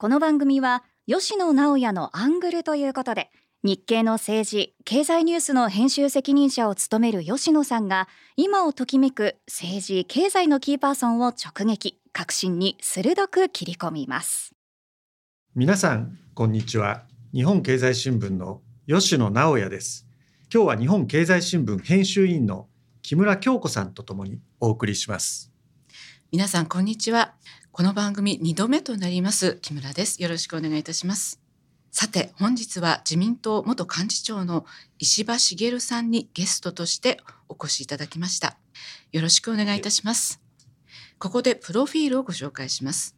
この番組は吉野直也のアングルということで日経の政治経済ニュースの編集責任者を務める吉野さんが今をときめく政治経済のキーパーソンを直撃革新に鋭く切り込みます。皆さんこんにちは。日本経済新聞の吉野直也です。今日は日本経済新聞編集員の木村京子さんとともにお送りします。皆さんこんにちはこの番組2度目となります。木村です。よろしくお願いいたします。さて本日は自民党元幹事長の石破茂さんにゲストとしてお越しいただきました。よろしくお願いいたします。ここでプロフィールをご紹介します。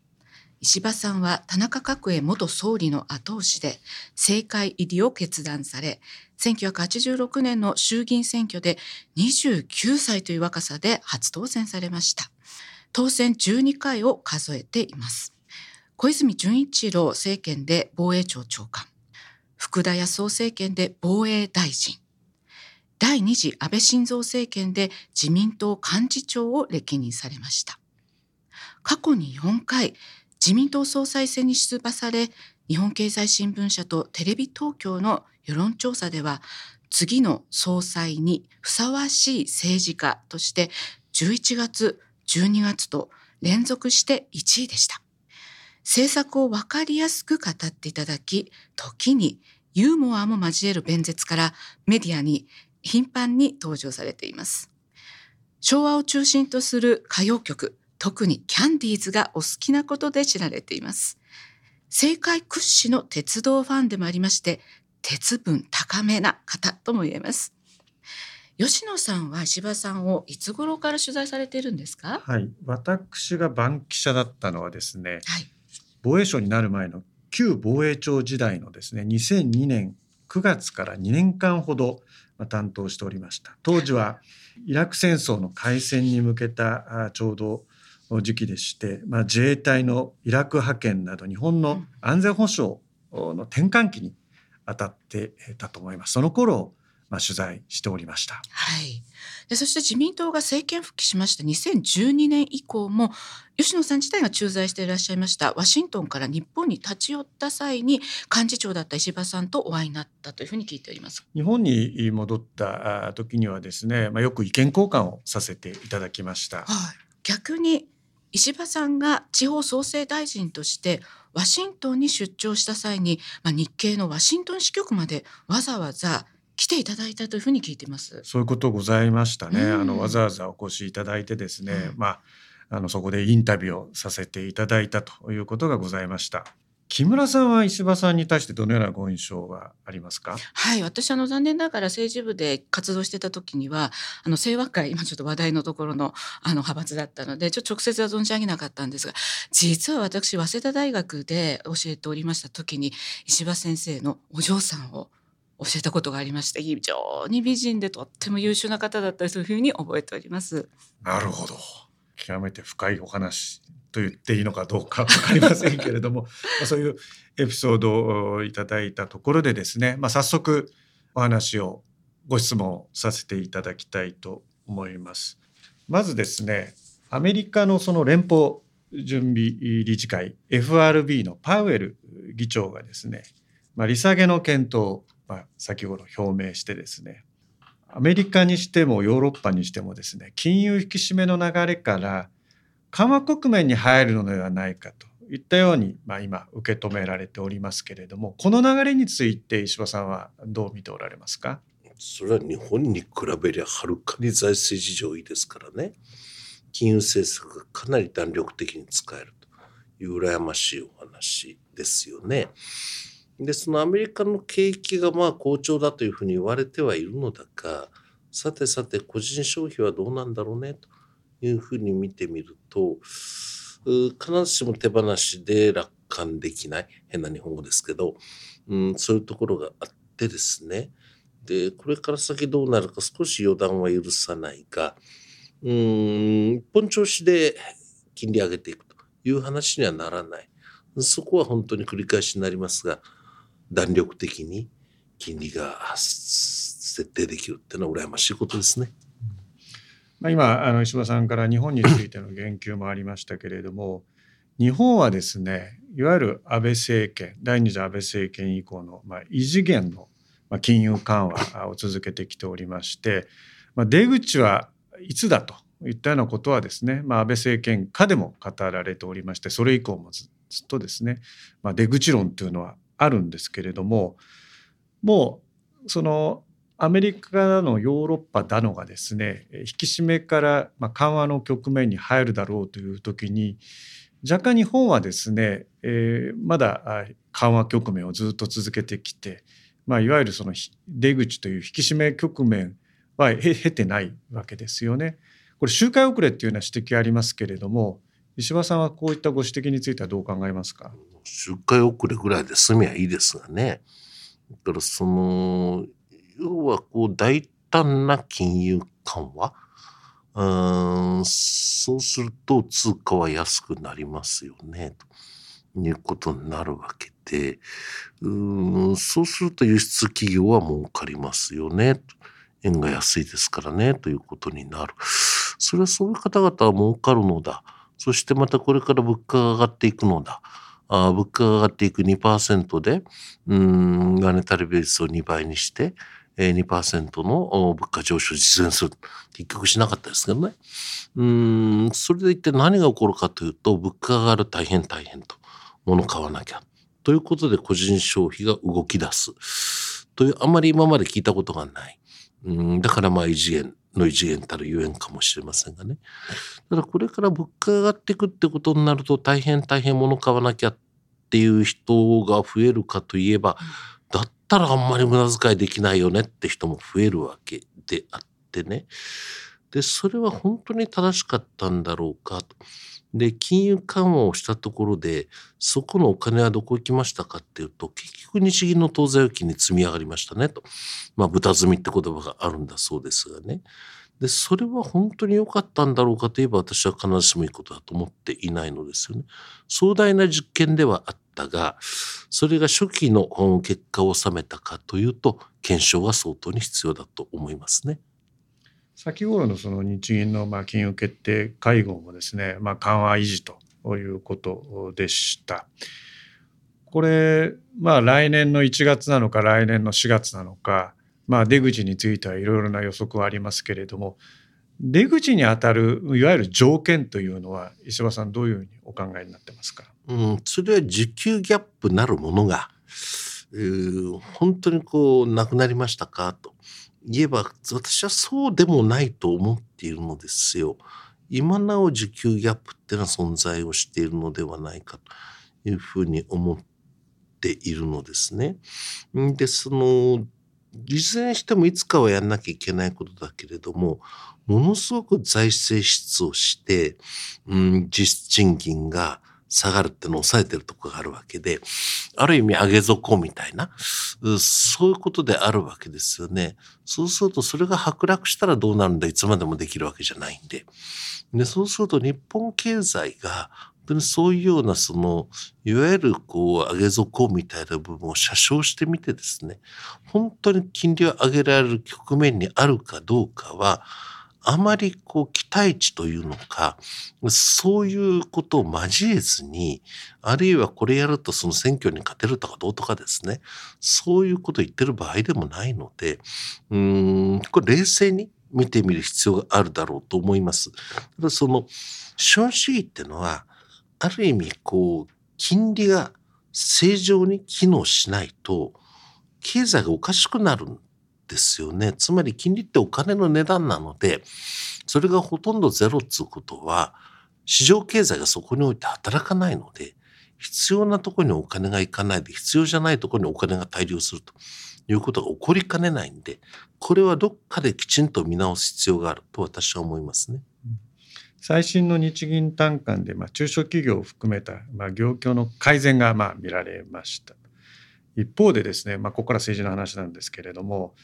石破さんは田中角栄元総理の後押しで政界入りを決断され1986年の衆議院選挙で29歳という若さで初当選されました。当選12回を数えています。小泉純一郎政権で防衛庁長官、福田康夫政権で防衛大臣、第二次安倍晋三政権で自民党幹事長を歴任されました。過去に4回、自民党総裁選に出馬され、日本経済新聞社とテレビ東京の世論調査では、次の総裁にふさわしい政治家として11月12月と連続して1位でした。政策をわかりやすく語っていただき、時にユーモアも交える弁舌からメディアに頻繁に登場されています。昭和を中心とする歌謡曲、特にキャンディーズがお好きなことで知られています。政界屈指の鉄道ファンでもありまして、鉄分高めな方とも言えます。吉野さんは柴さんをいつ頃から取材されているんですか？はい。私が番記者だったのはですね、はい、防衛省になる前の旧防衛庁時代のですね2002年9月から2年間ほど担当しておりました。当時はイラク戦争の開戦に向けたちょうど時期でして、まあ、自衛隊のイラク派遣など日本の安全保障の転換期に当たってたと思います。その頃まあ、取材しておりました。はい。でそして自民党が政権復帰しました2012年以降も吉野さん自体が駐在していらっしゃいましたワシントンから日本に立ち寄った際に幹事長だった石破さんとお会いになったというふうに聞いております。日本に戻った時にはですね、まあ、よく意見交換をさせていただきました。はい、逆に石破さんが地方創生大臣としてワシントンに出張した際に、まあ、日系のワシントン支局までわざわざ来ていただいたというふうに聞いてます。そういうことございましたね。うん、あのわざわざお越しいただいてですね、うん、まああのそこでインタビューをさせていただいたということがございました。木村さんは石破さんに対してどのようなご印象がありますか？はい、私あの残念ながら政治部で活動してた時にはあの清和会 今ちょっと話題のところのあの派閥だったのでちょっと直接は存じ上げなかったんですが、実は私早稲田大学で教えておりました時に石破先生のお嬢さんを教えたことがありまして非常に美人でとっても優秀な方だったりそういうふうに覚えております。なるほど極めて深いお話と言っていいのかどうか分かりませんけれども そういうエピソードをいただいたところでですね、まあ、早速お話をご質問させていただきたいと思います。まずですねアメリカのその連邦準備理事会 FRB のパウエル議長がですね、まあ、利下げの検討まあ、先ほど表明してですねアメリカにしてもヨーロッパにしてもですね金融引き締めの流れから緩和局面に入るのではないかといったように、まあ、今受け止められておりますけれどもこの流れについて石破さんはどう見ておられますか？それは日本に比べりゃはるかに財政事情いいですからね金融政策がかなり弾力的に使えるという羨ましいお話ですよね。で、そのアメリカの景気がまあ好調だというふうに言われてはいるのだが、さてさて個人消費はどうなんだろうねというふうに見てみると、必ずしも手放しで楽観できない、変な日本語ですけど、うん、そういうところがあってですね。で、これから先どうなるか少し予断は許さないが、うん、一本調子で金利上げていくという話にはならない。そこは本当に繰り返しになりますが、弾力的に金利が設定できるっていうのは羨ましいことですね。まあ、今あの石破さんから日本についての言及もありましたけれども日本はですねいわゆる安倍政権第二次安倍政権以降の、まあ、異次元の金融緩和を続けてきておりまして、まあ、出口はいつだといったようなことはですね、まあ、安倍政権下でも語られておりましてそれ以降もずっとですね、まあ、出口論というのはあるんですけれどももうそのアメリカだのヨーロッパだのがですね引き締めから緩和の局面に入るだろうという時に若干日本はですね、えー、まだ緩和局面をずっと続けてきて、まあ、いわゆるその出口という引き締め局面は経てないわけですよね。これ周回遅れっていうような指摘ありますけれども石破さんはこういったご指摘についてはどう考えますか？周回遅れぐらいで済みはいいですがね。だからその要はこう大胆な金融緩和？うんそうすると通貨は安くなりますよね。ということになるわけで。うんそうすると輸出企業は儲かりますよね。円が安いですからね。ということになる。それはそういう方々は儲かるのだ。そしてまたこれから物価が上がっていくのだ。あ物価が上がっていく2%でうんマネタリベースを2倍にして2%の物価上昇を実現する。結局しなかったですけどね。うん、それで一体何が起こるかというと、物価が上がる大変大変と。物買わなきゃ。ということで個人消費が動き出す。という、あまり今まで聞いたことがない。うん、だからまあ異次元の異次元たるゆえんかもしれませんがね。ただこれから物価が上がっていくってことになると大変大変物買わなきゃっていう人が増えるかといえば、だったらあんまり無駄遣いできないよねって人も増えるわけであってね。で、それは本当に正しかったんだろうかと。で、金融緩和をしたところで、そこのお金はどこ行きましたかっていうと、結局日銀の当座預金に積み上がりましたねと。まあ、豚積みって言葉があるんだそうですがね。で、それは本当に良かったんだろうかといえば私は必ずしもいいことだと思っていないのですよね。壮大な実験ではあったが、それが初期の結果を収めたかというと、検証が相当に必要だと思いますね。先頃のその日銀のまあ金融決定会合もですね、まあ、緩和維持ということでした。これ、まあ、来年の1月なのか来年の4月なのか、まあ、出口についてはいろいろな予測はありますけれども出口にあたるいわゆる条件というのは石破さんどういうふうにお考えになってますか、うん、それは需給ギャップなるものが、えー、本当にこうなくなりましたか？と。言えば私はそうでもないと思っているのですよ。今なお需給ギャップっていうのは存在をしているのではないかというふうに思っているのですね。でそのいずれにしてもいつかはやんなきゃいけないことだけれどもものすごく財政出をして、うん、実質賃金が下がるってのを抑えてるとこがあるわけで、ある意味上げ底みたいな、そういうことであるわけですよね。そうするとそれが剥落したらどうなるんだ、いつまでもできるわけじゃないんで。で、そうすると日本経済が本当にそういうようなその、いわゆるこう上げ底みたいな部分を写生してみてですね、本当に金利を上げられる局面にあるかどうかは、あまりこう期待値というのか、そういうことを交えずに、あるいはこれやるとその選挙に勝てるとかどうとかですね、そういうことを言ってる場合でもないので、うん、これ冷静に見てみる必要があるだろうと思います。ただその資本主義っていうのは、ある意味こう、金利が正常に機能しないと、経済がおかしくなるんですよね。つまり金利ってお金の値段なので、それがほとんどゼロっつうことは、市場経済がそこにおいて働かないので、必要なところにお金がいかないで、必要じゃないところにお金が大量するということが起こりかねないんで、これはどっかできちんと見直す必要があると私は思いますね。最新の日銀短観で、まあ、中小企業を含めた、まあ、業況の改善がまあ見られました。一方でですね、まあ、ここから政治の話なんですけれども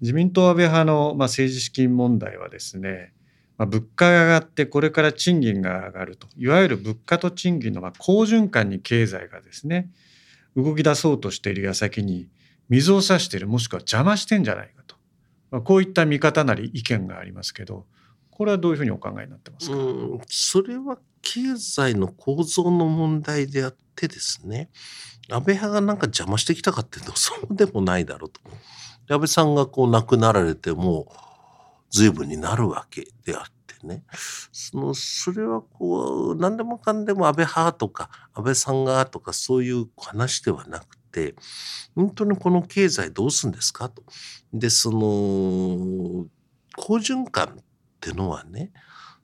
自民党安倍派の、まあ、政治資金問題はですね、まあ、物価が上がってこれから賃金が上がるといわゆる物価と賃金のまあ好循環に経済がですね動き出そうとしている矢先に水を差しているもしくは邪魔してんじゃないかと、まあ、こういった見方なり意見がありますけどこれはどういうふうにお考えになってますか？それは経済の構造の問題であってですね安倍派がなんか邪魔してきたかっていうとそうでもないだろうと。安倍さんがこう亡くなられても随分になるわけであってねそのそれはこう何でもかんでも安倍派とか安倍さんがとかそういう話ではなくて本当にこの経済どうするんですかと。でその好循環ってのはね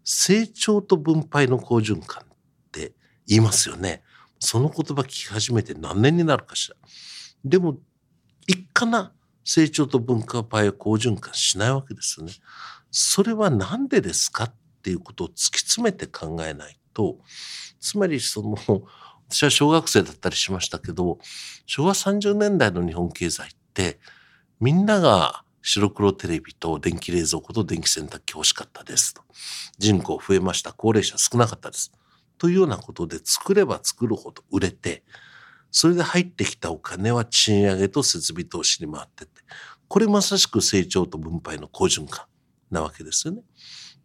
成長と分配の好循環って言いますよね。その言葉聞き始めて何年になるかしら。でも一かな成長と文化パイを好循環しないわけですよね。それは何でですかっていうことを突き詰めて考えないと、つまりその、私は小学生だったりしましたけど、昭和30年代の日本経済って、みんなが白黒テレビと電気冷蔵庫と電気洗濯機欲しかったですと。人口増えました。高齢者少なかったです。というようなことで作れば作るほど売れて、それで入ってきたお金は賃上げと設備投資に回ってって、これまさしく成長と分配の好循環なわけですよね。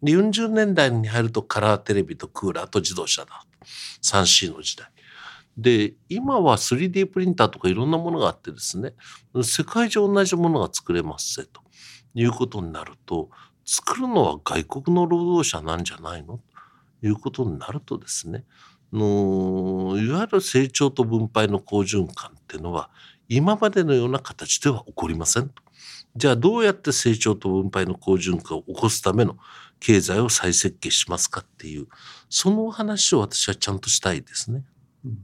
で、40年代に入るとカラーテレビとクーラーと自動車だ。3C の時代。で、今は 3D プリンターとかいろんなものがあってですね、世界中同じものが作れますぜということになると、作るのは外国の労働者なんじゃないの？ということになるとですね、のいわゆる成長と分配の好循環っていうのは今までのような形では起こりませんと。じゃあどうやって成長と分配の好循環を起こすための経済を再設計しますかっていうその話を私はちゃんとしたいですね。うん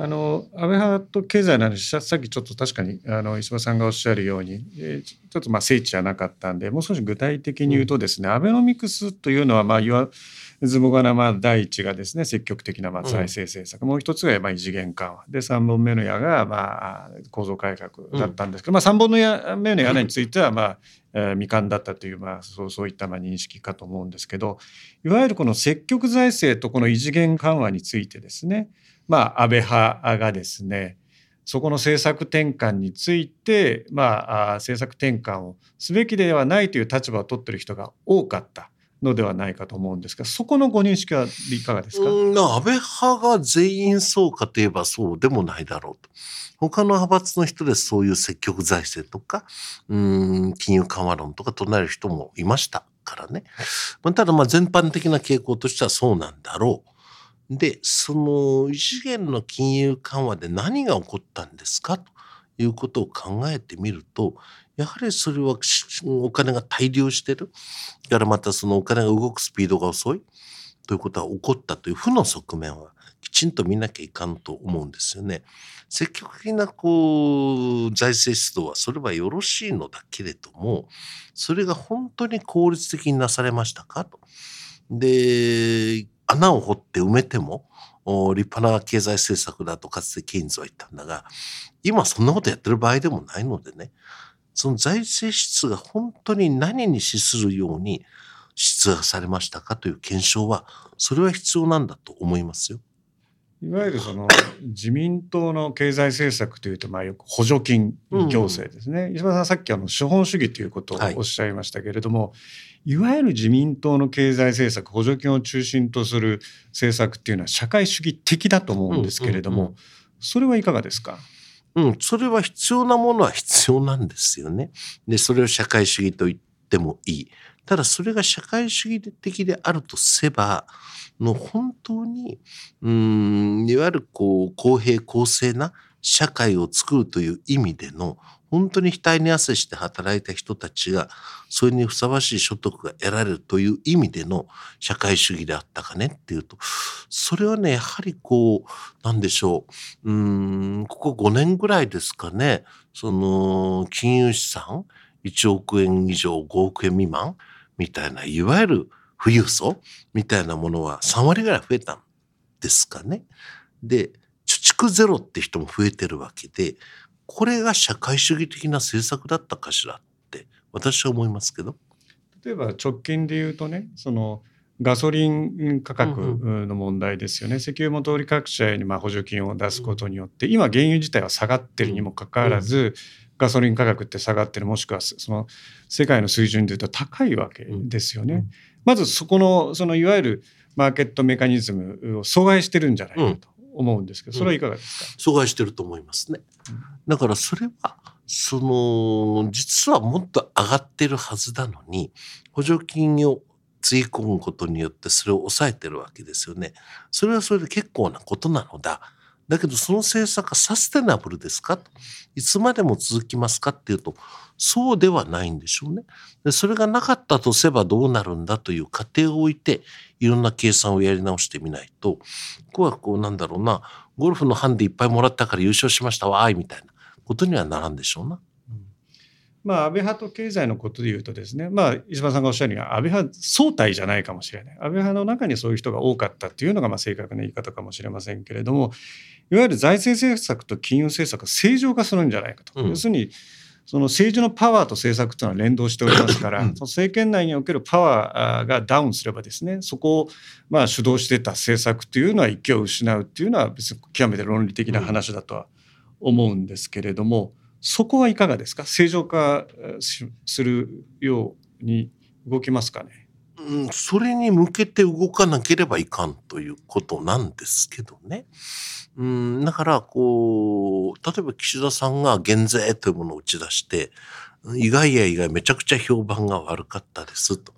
あの安倍派と経済の話さっきちょっと確かにあの石破さんがおっしゃるように、えー、ちょっとまあ聖地じゃなかったんでもう少し具体的に言うとですね、うん、アベノミクスというのはまあ言わずもがなまあ第一がですね積極的なまあ財政政策、うん、もう一つがまあ異次元緩和。で3本目の矢がまあ構造改革だったんですけど、うん、まあ3本の矢目の矢についてはまあ、えー、未完だったというまあそうそういったまあ認識かと思うんですけどいわゆるこの積極財政とこの異次元緩和についてですねまあ、安倍派がですねそこの政策転換について、まあ、政策転換をすべきではないという立場を取ってる人が多かったのではないかと思うんですがそこのご認識はいかがですか？安倍派が全員そうかといえばそうでもないだろうと。他の派閥の人でそういう積極財政とかうん金融緩和論とか唱える人もいましたからね。ただまあ全般的な傾向としてはそうなんだろう。で、その異次元の金融緩和で何が起こったんですか？ということを考えてみると、やはりそれはお金が大量してる。だからまたそのお金が動くスピードが遅いということは起こったという負の側面はきちんと見なきゃいかんと思うんですよね。積極的なこう財政出動はそれはよろしいのだけれども、それが本当に効率的になされましたか？と。で、穴を掘って埋めても立派な経済政策だとかつてケインズは言ったんだが今そんなことやってる場合でもないのでねその財政支出が本当に何に資するように出がされましたかという検証はそれは必要なんだと思いますよ。いわゆるその自民党の経済政策というとまあよく補助金行政ですね、うん、石破さんさっきあの資本主義ということをおっしゃいましたけれども、はい、いわゆる自民党の経済政策補助金を中心とする政策っていうのは社会主義的だと思うんですけれども、うんうんうん、それはいかがですか？うん、それは必要なものは必要なんですよね。で、それを社会主義と言ってもいい。ただそれが社会主義的であるとせば、の本当に、うん、いわゆるこう、公平公正な社会を作るという意味での、本当に額に汗して働いた人たちが、それにふさわしい所得が得られるという意味での社会主義であったかねっていうと、それはね、やはりこう、なんでしょう、うん、ここ5年ぐらいですかね、その、金融資産1億円以上5億円未満。みたいな、いわゆる富裕層みたいなものは3割ぐらい増えたんですかね。で、貯蓄ゼロって人も増えてるわけで、これが社会主義的な政策だったかしらって私は思いますけど。例えば直近で言うとね、そのガソリン価格の問題ですよね、うんうん、石油元売り各社にまあ補助金を出すことによって、今原油自体は下がってるにもかかわらず、ガソリン価格って下がってるもしくはその世界の水準でいうと高いわけですよね。うん、まずそこのそのいわゆるマーケットメカニズムを阻害してるんじゃないかと思うんですけど、それはいかがですか、阻害してると思いますね。だからそれは、その、実はもっと上がってるはずなのに、補助金をつぎ込むことによってそれを抑えてるわけですよね。それはそれで結構なことなのだ。だけどその政策がサステナブルですか？いつまでも続きますかっていうと、そうではないんでしょうね。でそれがなかったとすればどうなるんだという過程を置いて、いろんな計算をやり直してみないと、ここはこうなんだろうな、ゴルフのハンデいっぱいもらったから優勝しましたわー、いみたいなことにはならんでしょうな。まあ、安倍派と経済のことで言うとですね、まあ、石破さんがおっしゃるには安倍派総体じゃないかもしれない安倍派の中にそういう人が多かったっていうのがまあ正確な言い方かもしれませんけれどもいわゆる財政政策と金融政策が正常化するんじゃないかと、うん、要するにその政治のパワーと政策というのは連動しておりますから、その政権内におけるパワーがダウンすればですね、そこをまあ主導してた政策というのは勢いを失うっていうのは別に極めて論理的な話だとは思うんですけれども、そこはいかがですか？正常化するように動きますかね？うん、それに向けて動かなければいかんということなんですけどね。うん、だから、こう、例えば岸田さんが減税というものを打ち出して、意外や意外めちゃくちゃ評判が悪かったですと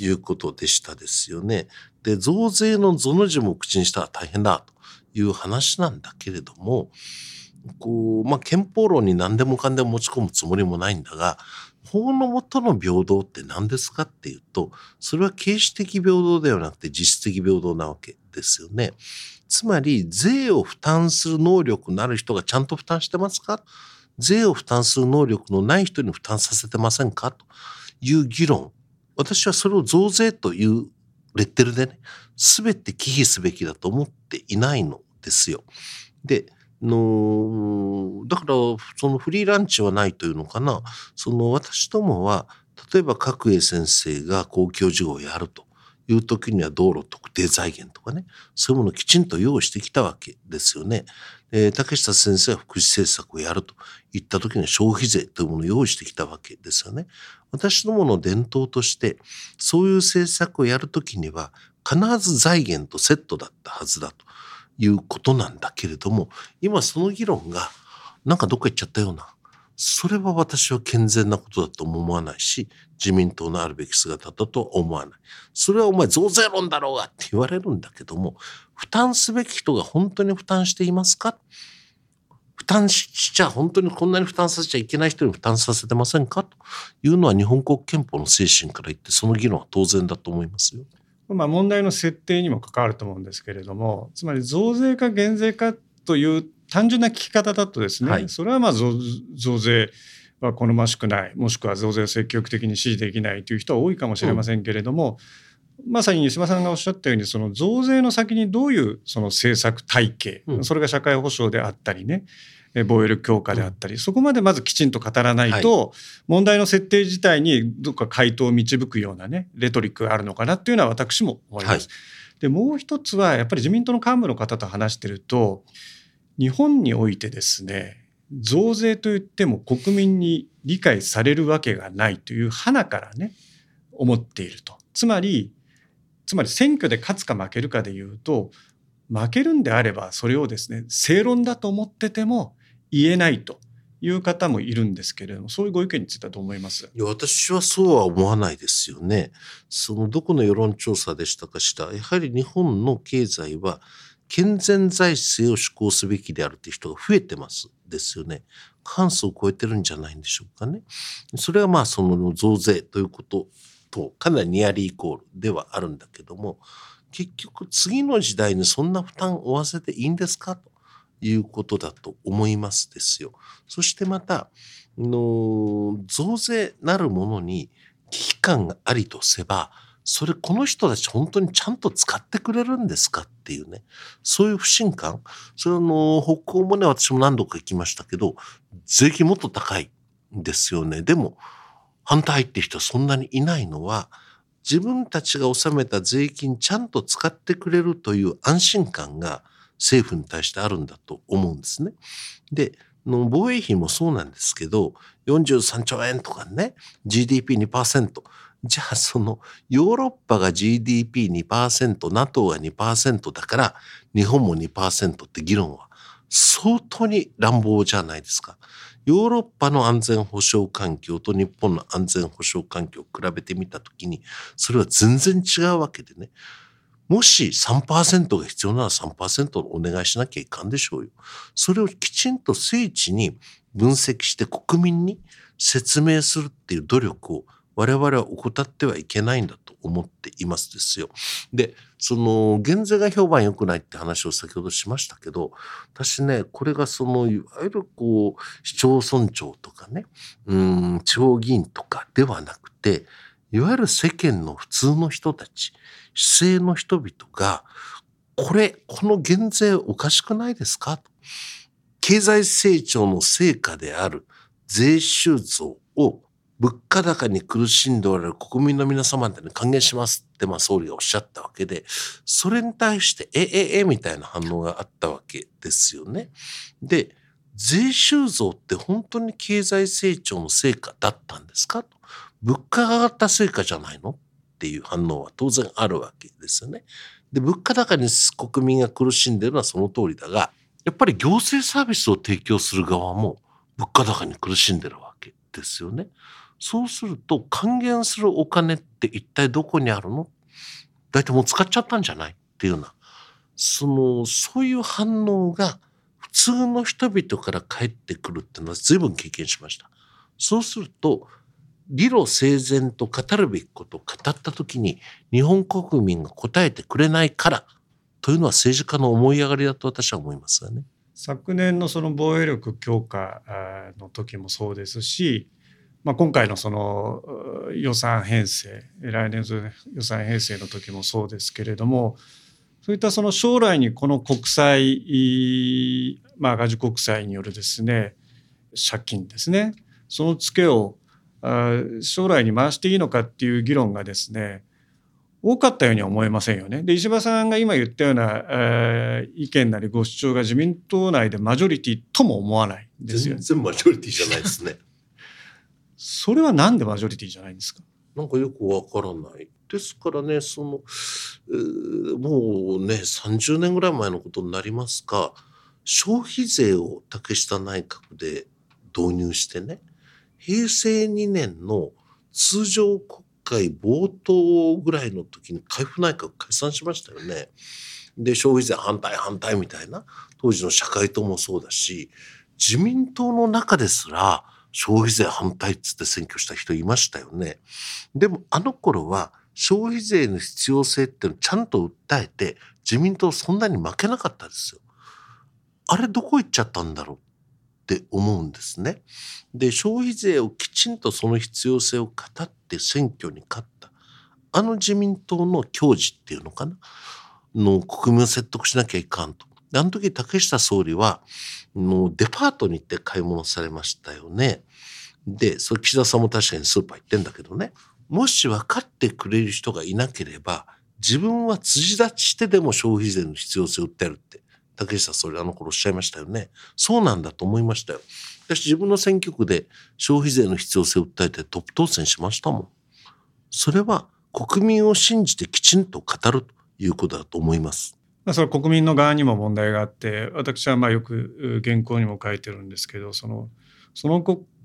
いうことでしたですよね。で、増税のぞの字も口にしたら大変だという話なんだけれども、こう、まあ、憲法論に何でもかんでも持ち込むつもりもないんだが、法の下の平等って何ですかっていうと、それは形式的平等ではなくて実質的平等なわけですよね。つまり、税を負担する能力のある人がちゃんと負担してますか？税を負担する能力のない人に負担させてませんか？という議論。私はそれを増税というレッテルでね、すべて忌避すべきだと思っていないのですよ。で、のだからそのフリーランチはないというのかなその私どもは例えば角栄先生が公共事業をやるという時には道路特定財源とかねそういうものをきちんと用意してきたわけですよね。えー、竹下先生は福祉政策をやるといった時には消費税というものを用意してきたわけですよね。私どもの伝統としてそういう政策をやる時には必ず財源とセットだったはずだと。いうことなんだけれども、今その議論がなんかどっか行っちゃったような、それは私は健全なことだと思わないし、自民党のあるべき姿だと思わない。それはお前増税論だろうがって言われるんだけども、負担すべき人が本当に負担していますか？負担しちゃ本当にこんなに負担させちゃいけない人に負担させてませんか？というのは日本国憲法の精神から言ってその議論は当然だと思いますよ。まあ、問題の設定にも関わると思うんですけれどもつまり増税か減税かという単純な聞き方だとですね、はい、それはまあ増税は好ましくないもしくは増税を積極的に支持できないという人は多いかもしれませんけれども、うん、まさに石破さんがおっしゃったようにその増税の先にどういうその政策体系、うん、それが社会保障であったりね防衛力強化であったり、そこまでまずきちんと語らないと、問題の設定自体にどっか回答を導くようなねレトリックがあるのかなっていうのは私も思います。はい、でもう一つはやっぱり自民党の幹部の方と話してると日本においてですね増税といっても国民に理解されるわけがないという花からね思っていると。つまりつまり選挙で勝つか負けるかでいうと負けるんであればそれをですね正論だと思ってても言えないという方もいるんですけれどもそういうご意見についてはどう思います？いや私はそうは思わないですよね。そのどこの世論調査でしたかしたやはり日本の経済は健全財政を施行すべきであるという人が増えてますですよね。過半数を超えてるんじゃないんでしょうかね。それはまあその増税ということとかなりニアリーイコールではあるんだけども結局次の時代にそんな負担を負わせていいんですかということだと思いますですよ。そしてまた、の増税なるものに危機感がありとせば、それこの人たち本当にちゃんと使ってくれるんですかっていうね、そういう不信感。それの北欧もね、私も何度か行きましたけど、税金もっと高いんですよね。でも、反対って人はそんなにいないのは、自分たちが納めた税金ちゃんと使ってくれるという安心感が政府に対してあるんだと思うんですね。で、の防衛費もそうなんですけど43兆円とかね GDP2% じゃあそのヨーロッパが GDP2% NATO が2%だから日本も2%って議論は相当に乱暴じゃないですか。ヨーロッパの安全保障環境と日本の安全保障環境を比べてみたときにそれは全然違うわけでね。もし3%が必要なら3%お願いしなきゃいかんでしょうよ。それをきちんと精緻に分析して国民に説明するっていう努力を我々は怠ってはいけないんだと思っていますですよ。で、その減税が評判良くないって話を先ほどしましたけど、私ね、これがそのいわゆるこう市町村長とかね、うん地方議員とかではなくて、いわゆる世間の普通の人たち、市政の人々が、これ、この減税おかしくないですか？と経済成長の成果である税収増を物価高に苦しんでおられる国民の皆様に還元しますって、まあ総理がおっしゃったわけで、それに対して、え、え、え、みたいな反応があったわけですよね。で、税収増って本当に経済成長の成果だったんですか？と。物価が上がった成果じゃないの？っていう反応は当然あるわけですよね。で、物価高に国民が苦しんでるのはその通りだが、やっぱり行政サービスを提供する側も物価高に苦しんでるわけですよね。そうすると還元するお金って一体どこにあるの？大体もう使っちゃったんじゃないっていうような、その、そういう反応が普通の人々から返ってくるっていうのは随分経験しました。そうすると、理路整然と語るべきことを語った時に日本国民が答えてくれないからというのは政治家の思い上がりだと私は思いますがね。昨年のその防衛力強化の時もそうですしまあ、今回のその予算編成来年度予算編成の時もそうですけれどもそういったその将来にこの国債、まあ、赤字国債によるですね借金ですねそのツケを将来に回していいのかっていう議論がですね多かったようには思えませんよね。で石破さんが今言ったような、えー、意見なりご主張が自民党内でマジョリティとも思わないですよね。全然マジョリティじゃないですね。それはなんでマジョリティじゃないんですか？なんかよくわからない。ですからね、その、えー、もうね、30年ぐらい前のことになりますか、消費税を竹下内閣で導入してね、平成2年の通常国会冒頭ぐらいの時に海部内閣解散しましたよね。で、消費税反対反対みたいな、当時の社会党もそうだし、自民党の中ですら、消費税反対っつって選挙した人いましたよね。でもあの頃は消費税の必要性っていうのをちゃんと訴えて自民党そんなに負けなかったですよ。あれどこ行っちゃったんだろうって思うんですね。で消費税をきちんとその必要性を語って選挙に勝ったあの自民党の矜持っていうのかな？の国民を説得しなきゃいかんと。あの時竹下総理はのデパートに行って買い物されましたよね。で、それ岸田さんも確かにスーパー行ってんだけどね。もし分かってくれる人がいなければ、自分は辻立ちしてでも消費税の必要性を訴えるって、竹下総理あの頃おっしゃいましたよね。そうなんだと思いましたよ。私自分の選挙区で消費税の必要性を訴えてトップ当選しましたもん。それは国民を信じてきちんと語るということだと思います。まあ、それ国民の側にも問題があって私はまあよく原稿にも書いてるんですけどそのその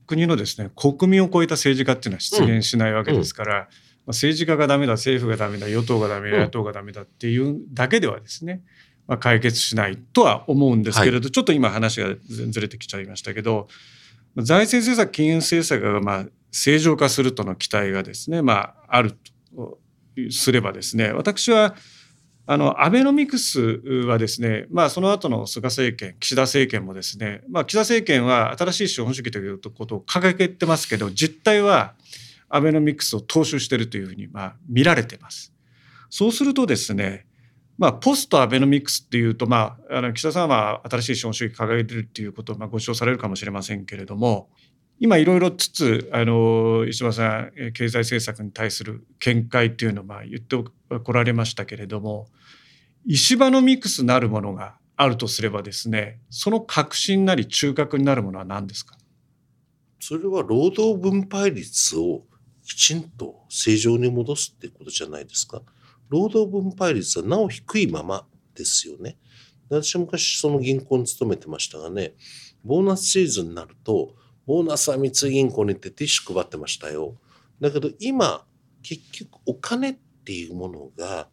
国のですね国民を超えた政治家っていうのは出現しないわけですから、うんうん、政治家がダメだ政府がダメだ与党がダメだ野党がダメだっていうだけではですね、まあ、解決しないとは思うんですけれど、はい、ちょっと今話がずれてきちゃいましたけど財政政策金融政策がまあ正常化するとの期待がですね、まあ、あるとすればですね私はあのアベノミクスはですね、まあ、その後の菅政権岸田政権もですね、まあ、岸田政権は新しい資本主義ということを掲げてますけど実態はアベノミクスを踏襲しているというふうにまあ見られてます。そうするとですねまあ、ポストアベノミクスっていうと、まあ、あの岸田さんは新しい資本主義掲げてるっていうことをまあご主張されるかもしれませんけれども今いろいろつつあの石破さん経済政策に対する見解っていうのをまあ言ってこられましたけれども石破のミクスなるものがあるとすればですねその核心なり中核になるものは何ですか？それは労働分配率をきちんと正常に戻すっていうことじゃないですか。労働分配率はなお低いままですよね。私は昔その銀行に勤めてましたがね、ボーナスシーズンになると、ボーナスは三井銀行に行ってティッシュ配ってましたよ。だけど今、結局お金っていうものが、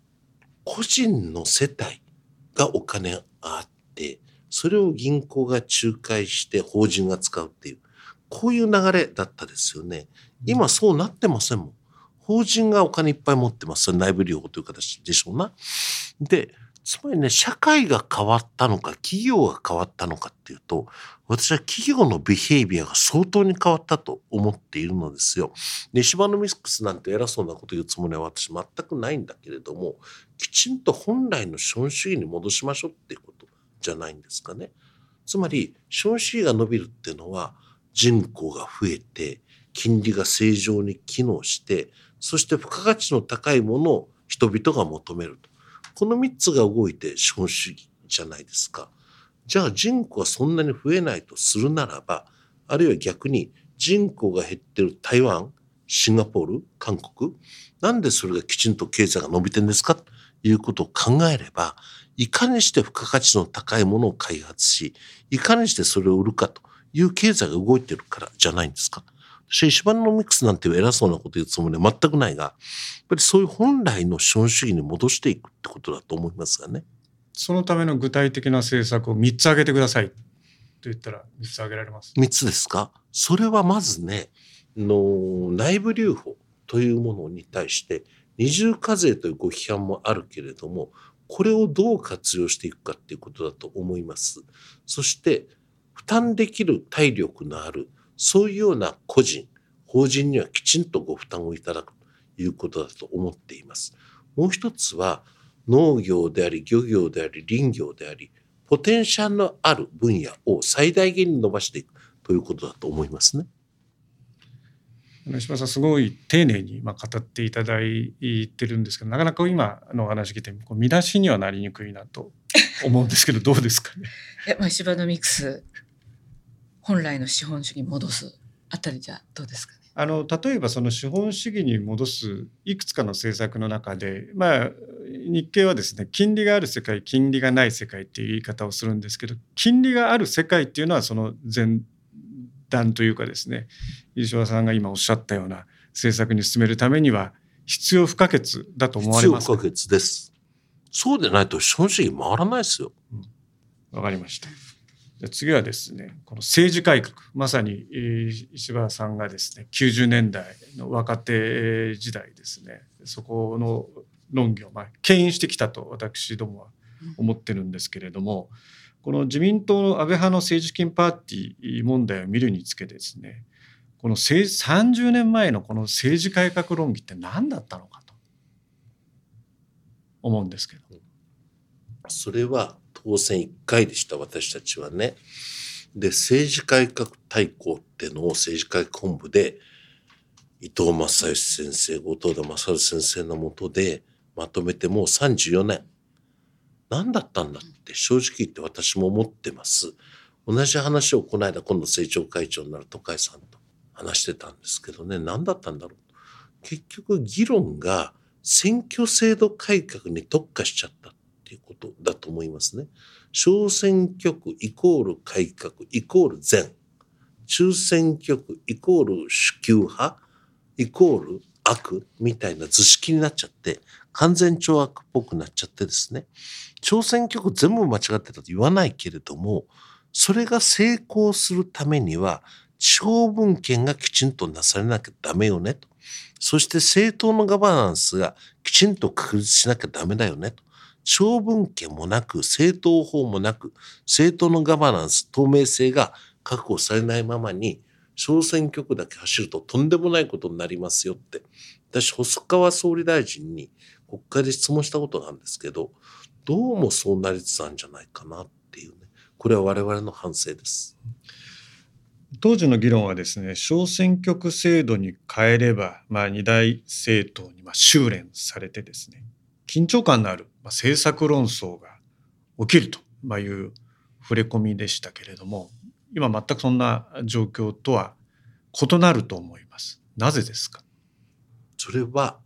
個人の世帯がお金があって、それを銀行が仲介して法人が使うっていう、こういう流れだったですよね。今そうなってませんもん。法人がお金いっぱい持ってます。内部留保という形でしょうな。で、つまりね、社会が変わったのか、企業が変わったのかっていうと、私は企業のビヘイビアが相当に変わったと思っているのですよ。で、シバノミックスなんて偉そうなこと言うつもりは私全くないんだけれども、きちんと本来の資本主義に戻しましょうっていうことじゃないんですかね。つまり、資本主義が伸びるっていうのは、人口が増えて、金利が正常に機能して、そして付加価値の高いものを人々が求めると。この3つが動いて資本主義じゃないですか。じゃあ人口はそんなに増えないとするならば、あるいは逆に人口が減ってる台湾、シンガポール、韓国、なんでそれがきちんと経済が伸びてんですか？ということを考えれば、いかにして付加価値の高いものを開発し、いかにしてそれを売るかという経済が動いてるからじゃないんですか？私、石破のミックスなんていう偉そうなこと言うつもりは全くないが、やっぱりそういう本来の資本主義に戻していくってことだと思いますがね。そのための具体的な政策を3つ挙げてくださいと言ったら3つ挙げられます ?3 つですか？それはまずね、の内部留保というものに対して二重課税というご批判もあるけれども、これをどう活用していくかっていうことだと思います。そして負担できる体力のあるそういうような個人、法人にはきちんとご負担をいただくということだと思っています。もう一つは農業であり、漁業であり、林業であり、ポテンシャルのある分野を最大限に伸ばしていくということだと思いますね。石破さんすごい丁寧にまあ語っていただいてるんですけどなかなか今のお話聞いて見出しにはなりにくいなと思うんですけどどうですかね？いやまあ石破のミックス本来の資本主義に戻すあたりじゃどうですかね？あの例えばその資本主義に戻すいくつかの政策の中で、まあ、日経はですね金利がある世界金利がない世界っていう言い方をするんですけど金利がある世界っていうのはその前段というかですね飯島さんが今おっしゃったような政策に進めるためには必要不可欠だと思われます必要不可欠です。そうでないと資本主義回らないですよ。わ、うん、かりました。次はですねこの政治改革まさに石破さんがですね90年代の若手時代ですねそこの論議をまあ牽引してきたと私どもは思ってるんですけれどもこの自民党の安倍派の政治資金パーティー問題を見るにつけですねこの30年前のこの政治改革論議って何だったのかと思うんですけど。それは当選1回でした私たちはね。で政治改革大綱っていうのを政治改革本部で伊藤正義先生後藤田正先生のもとでまとめてもう34年。何だったんだって正直言って私も思ってます。同じ話をこの間今度政調会長になる都会さんと。話してたんですけどね。何だったんだろう。結局議論が選挙制度改革に特化しちゃった。っていうことだと思いますね。小選挙区イコール改革イコール善。中選挙区イコール主給派イコール悪みたいな図式になっちゃって完全懲悪っぽくなっちゃってですね小選挙区全部間違ってたと言わないけれどもそれが成功するためには地方分権がきちんとなされなきゃダメよねとそして政党のガバナンスがきちんと確立しなきゃダメだよねと小文献もなく、政党法もなく、政党のガバナンス、透明性が確保されないままに、小選挙区だけ走るととんでもないことになりますよって、私、細川総理大臣に国会で質問したことなんですけど、どうもそうなりつつあるんじゃないかなっていうね。これは我々の反省です。当時の議論はですね小選挙区制度に変えれば、まあ、二大政党にまあ修練されてですね緊張感のある政策論争が起きると、いう触れ込みでしたけれども今全くそんな状況とは異なると思います。なぜですか？それは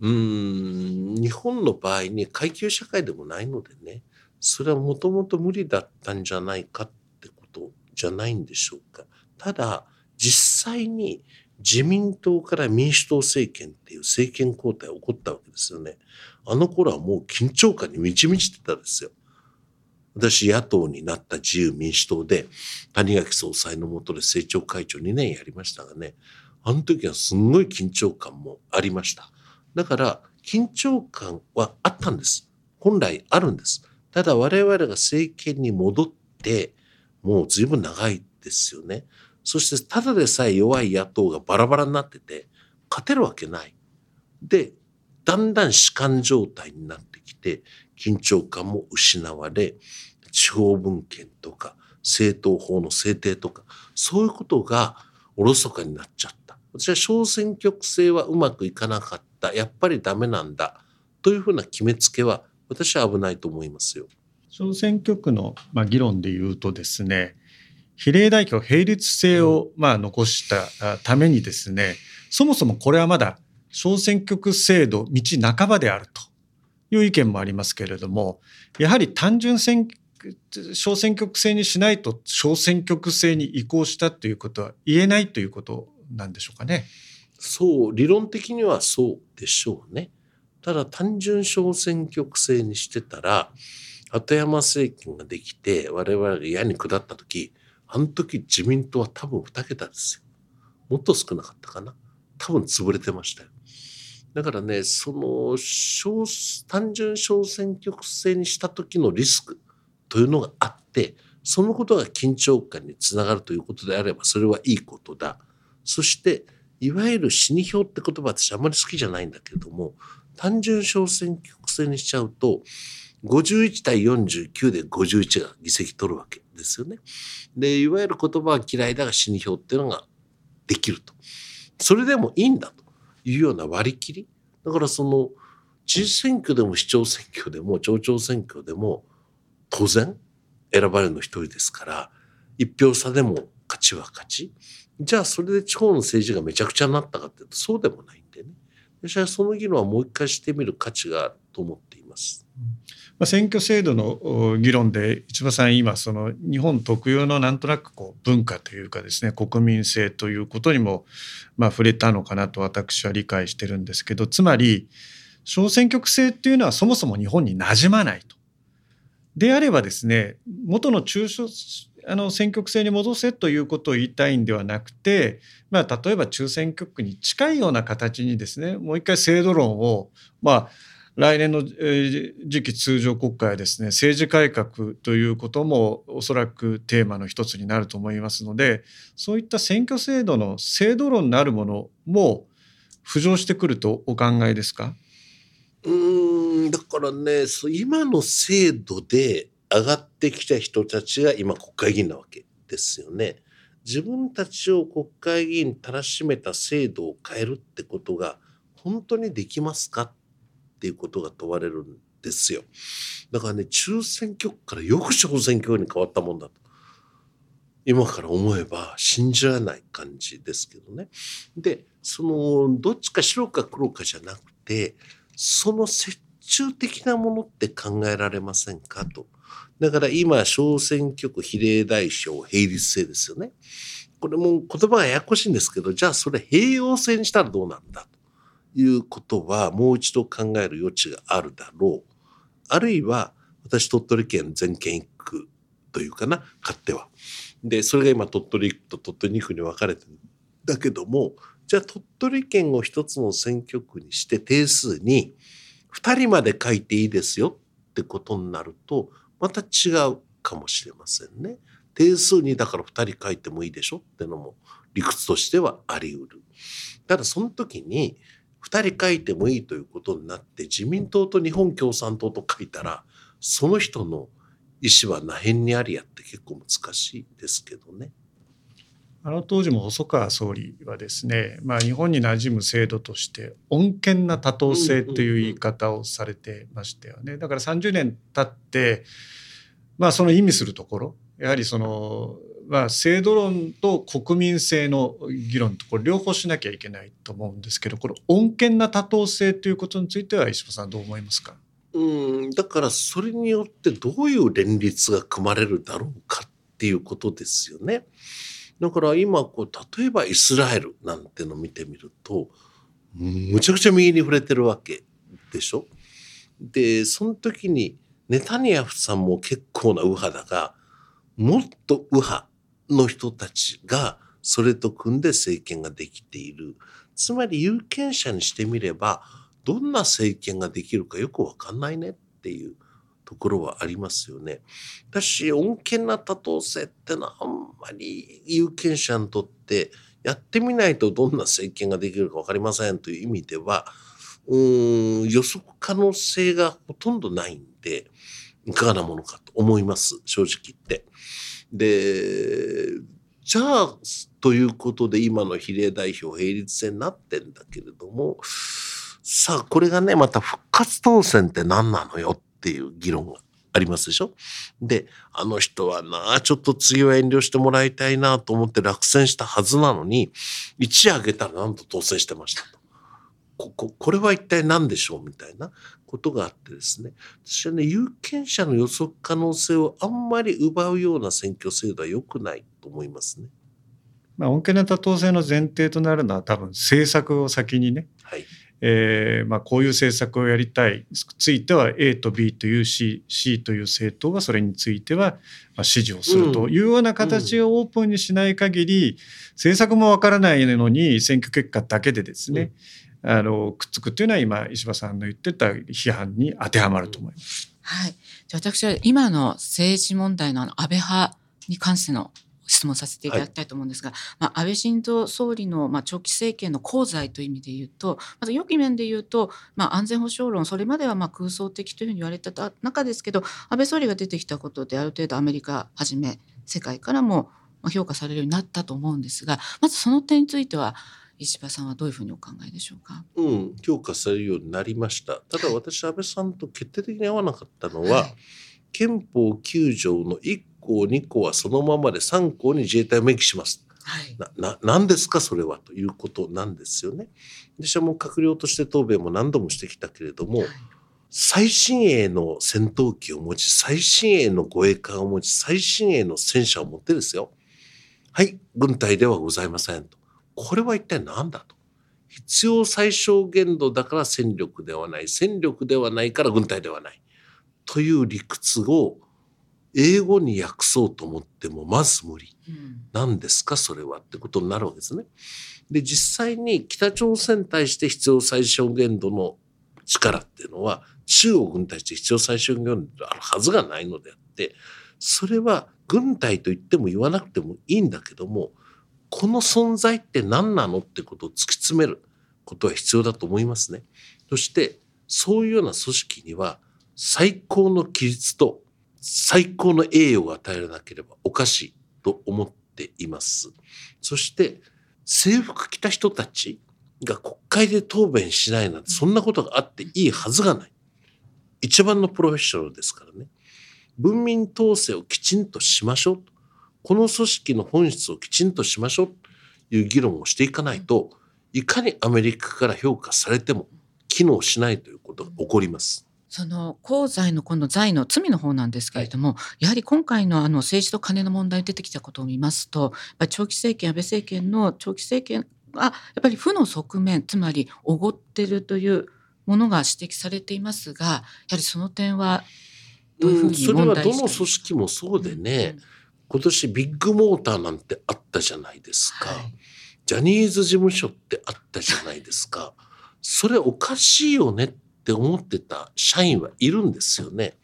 うん日本の場合に階級社会でもないのでねそれはもともと無理だったんじゃないかってことじゃないんでしょうか。ただ実際に自民党から民主党政権っていう政権交代起こったわけですよね。あの頃はもう緊張感に満ち満ちてたんですよ。私野党になった自由民主党で谷垣総裁のもとで政調会長2年やりましたがねあの時はすんごい緊張感もありました。だから緊張感はあったんです。本来あるんです。ただ我々が政権に戻ってもう随分長いですよね。そしてただでさえ弱い野党がバラバラになってて勝てるわけない。でだんだん弛緩状態になってきて緊張感も失われ地方分権とか政党法の制定とかそういうことがおろそかになっちゃった。私は小選挙区制はうまくいかなかった。やっぱりダメなんだ。というふうな決めつけは私は危ないと思いますよ。小選挙区の、まあ、議論で言うとですね比例代表並立制を、まあ、残したためにですねそもそもこれはまだ小選挙区制度道半ばであるという意見もありますけれどもやはり単純選小選挙区制にしないと小選挙区制に移行したということは言えないということなんでしょうかね。そう理論的にはそうでしょうね。ただ単純小選挙区制にしてたら鳩山政権ができて我々が嫌に下った時あの時自民党は多分2桁ですよ。もっと少なかったかな。多分潰れてましたよ。だからね、その小、単純小選挙区制にした時のリスクというのがあって、そのことが緊張感につながるということであれば、それはいいことだ。そして、いわゆる死に票って言葉私あんまり好きじゃないんだけれども、単純小選挙区制にしちゃうと、51対49で51が議席取るわけですよね。で、いわゆる言葉は嫌いだが死に票っていうのができると。それでもいいんだというような割り切り？だからその、知事選挙でも市長選挙でも町長選挙でも当然選ばれるの一人ですから、一票差でも勝ちは勝ち。じゃあそれで地方の政治がめちゃくちゃになったかっていうとそうでもないんでね。私はその議論はもう一回してみる価値があると思っています。まあ、選挙制度の議論で市場さん今その日本特有のなんとなくこう文化というかですね国民性ということにもまあ触れたのかなと私は理解してるんですけどつまり小選挙区制っていうのはそもそも日本に馴染まないと。であればですね元の中小あの選挙区制に戻せということを言いたいんではなくて、まあ、例えば中選挙区に近いような形にですねもう一回制度論をまあ来年の次期通常国会はですね政治改革ということもおそらくテーマの一つになると思いますのでそういった選挙制度の制度論なるものも浮上してくるとお考えですか？うんだからね今の制度で上がってきた人たちが今国会議員なわけですよね。自分たちを国会議員たらしめた制度を変えるってことが本当にできますか？っていうことが問われるんですよ。だからね、中選挙区からよく小選挙区に変わったもんだと。今から思えば信じられない感じですけどね。で、その、どっちか白か黒かじゃなくて、その折衷的なものって考えられませんかと。だから今、小選挙区比例代表並立制ですよね。これも言葉がややこしいんですけど、じゃあそれ併用制にしたらどうなんだと。いうことはもう一度考える余地があるだろう。あるいは私鳥取県全県一区というかな勝手は。でそれが今鳥取区と鳥取2区に分かれてるんだけどもじゃあ鳥取県を一つの選挙区にして定数に2人まで書いていいですよってことになるとまた違うかもしれませんね。定数にだから2人書いてもいいでしょってのも理屈としてはあり得る。ただその時に2人書いてもいいということになって自民党と日本共産党と書いたらその人の意思は何辺にありやって結構難しいですけどね。あの当時も細川総理はですね、まあ、日本に馴染む制度として穏健な多党制という言い方をされてましたよね。だから30年経ってまあその意味するところやはりそのまあ、制度論と国民性の議論とこれ両方しなきゃいけないと思うんですけどこれ穏健な多党性ということについては石破さんどう思いますか？うんだからそれによってどういう連立が組まれるだろうかっていうことですよね。だから今こう例えばイスラエルなんてのを見てみるとむちゃくちゃ右に触れてるわけでしょ？でその時にネタニヤフさんも結構な右派だがもっと右派の人たちがそれと組んで政権ができている。つまり有権者にしてみれば、どんな政権ができるかよくわかんないねっていうところはありますよね。だし、穏健な多党性ってのはあんまり有権者にとってやってみないとどんな政権ができるかわかりませんという意味では、うーん、予測可能性がほとんどないんで、いかがなものかと思います、正直言って。で、じゃあ、ということで今の比例代表並立制になってんだけれども、さあ、これがね、また復活当選って何なのよっていう議論がありますでしょ？で、あの人はなあ、ちょっと次は遠慮してもらいたいなと思って落選したはずなのに、一夜明けたらなんと当選してましたと。こここれは一体何でしょう？みたいな。ことがあってですね私はね有権者の予測可能性をあんまり奪うような選挙制度は良くないと思いますね。まあ、穏健な多党制の前提となるのは多分政策を先にね、はいえーまあ、こういう政策をやりたい。ついては A と B という C, C という政党がそれについてはまあ支持をするというような形をオープンにしない限り、政策もわからないのに選挙結果だけでですね、あのくっつくというのは今石破さんの言ってた批判に当てはまると思います。はい、じゃ私は今の政治問題の安倍派に関しての質問させていただきたいと思うんですが、はい、まあ、安倍晋三総理の、まあ、長期政権の功罪という意味で言うとまず良き面で言うと、まあ、安全保障論それまではまあ空想的というふうに言われた中ですけど安倍総理が出てきたことである程度アメリカはじめ世界からも評価されるようになったと思うんですがまずその点については石破さんはどういうふうにお考えでしょうか？うん、評価されるようになりました。ただ私、安倍さんと決定的に合わなかったのは、はい、憲法9条の1項2項はそのままで3項に自衛隊を明記します。はい、なな何ですかそれはということなんですよね。私はもう閣僚として答弁も何度もしてきたけれども、はい、最新鋭の戦闘機を持ち最新鋭の護衛艦を持ち最新鋭の戦車を持ってですよはい軍隊ではございませんとこれは一体何だと。必要最小限度だから戦力ではない。戦力ではないから軍隊ではない。という理屈を英語に訳そうと思ってもまず無理。何ですか？それはってことになるわけですね。で、実際に北朝鮮に対して必要最小限度の力っていうのは中国に対して必要最小限度あるはずがないのであって、それは軍隊と言っても言わなくてもいいんだけども、この存在って何なのってことを突き詰めることは必要だと思いますね。そしてそういうような組織には最高の規律と最高の栄誉が与えらなければおかしいと思っています。そして制服着た人たちが国会で答弁しないなんてそんなことがあっていいはずがない。一番のプロフェッショナルですからね。文民統制をきちんとしましょうと。この組織の本質をきちんとしましょうという議論をしていかないと、いかにアメリカから評価されても機能しないということが起こります。その功罪の今度罪の罪の方なんですけれども、はい、やはり今回のあの政治と金の問題出てきたことを見ますと、長期政権安倍政権の長期政権がやっぱり負の側面つまりおごってるというものが指摘されていますが、やはりその点はどういうふうに問題、うん、それはどの組織もそうでね。うん今年ビッグモーターなんてあったじゃないですか、はい、ジャニーズ事務所ってあったじゃないですかそれおかしいよねって思ってた社員はいるんですよね。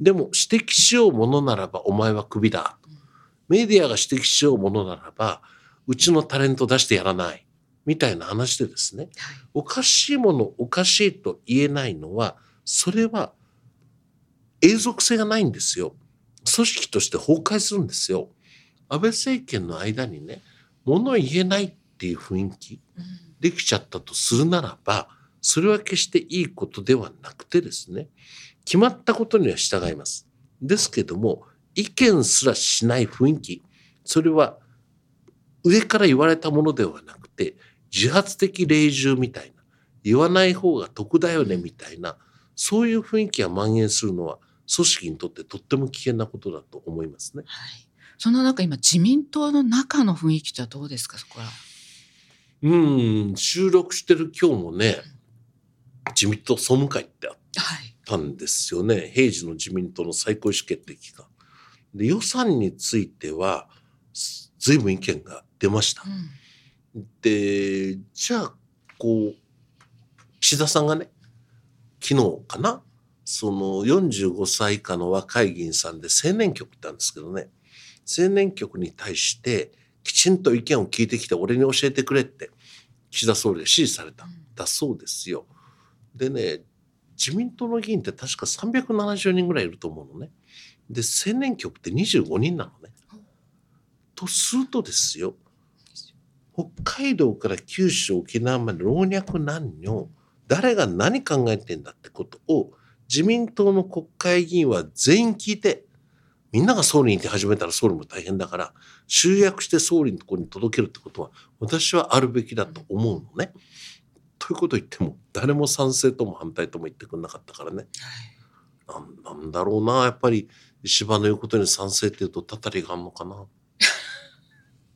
でも指摘しようものならばお前はクビだ。メディアが指摘しようものならばうちのタレント出してやらない。みたいな話でですね、はい、おかしいものおかしいと言えないのはそれは永続性がないんですよ。組織として崩壊するんですよ。安倍政権の間にね、物言えないっていう雰囲気できちゃったとするならば、それは決していいことではなくてですね、決まったことには従います。ですけども、意見すらしない雰囲気それは上から言われたものではなくて自発的霊獣みたいな言わない方が得だよねみたいなそういう雰囲気が蔓延するのは組織にとってとっても危険なことだと思いますね。はい、その中今自民党の中の雰囲気とはどうですかそこは。うん収録してる今日もね自民党総務会ってあはい。ったんですよね平時の自民党の最高意思決定機関。で予算については随分意見が出ましたう。ん。でじゃあこう岸田さんがね昨日かなその45歳以下の若い議員さんで青年局ってあるんですけどね青年局に対してきちんと意見を聞いてきて俺に教えてくれって岸田総理が指示されたんだそうですよ。でね自民党の議員って確か370人ぐらいいると思うのね。で青年局って25人なのね。とするとですよ北海道から九州沖縄まで老若男女誰が何考えてんだってことを自民党の国会議員は全員聞いてみんなが総理にいて始めたら総理も大変だから集約して総理のところに届けるってことは私はあるべきだと思うのね。ということを言っても誰も賛成とも反対とも言ってくれなかったからねなんなんだろうなやっぱり石破の言うことに賛成っていうとたたりがあるのかな。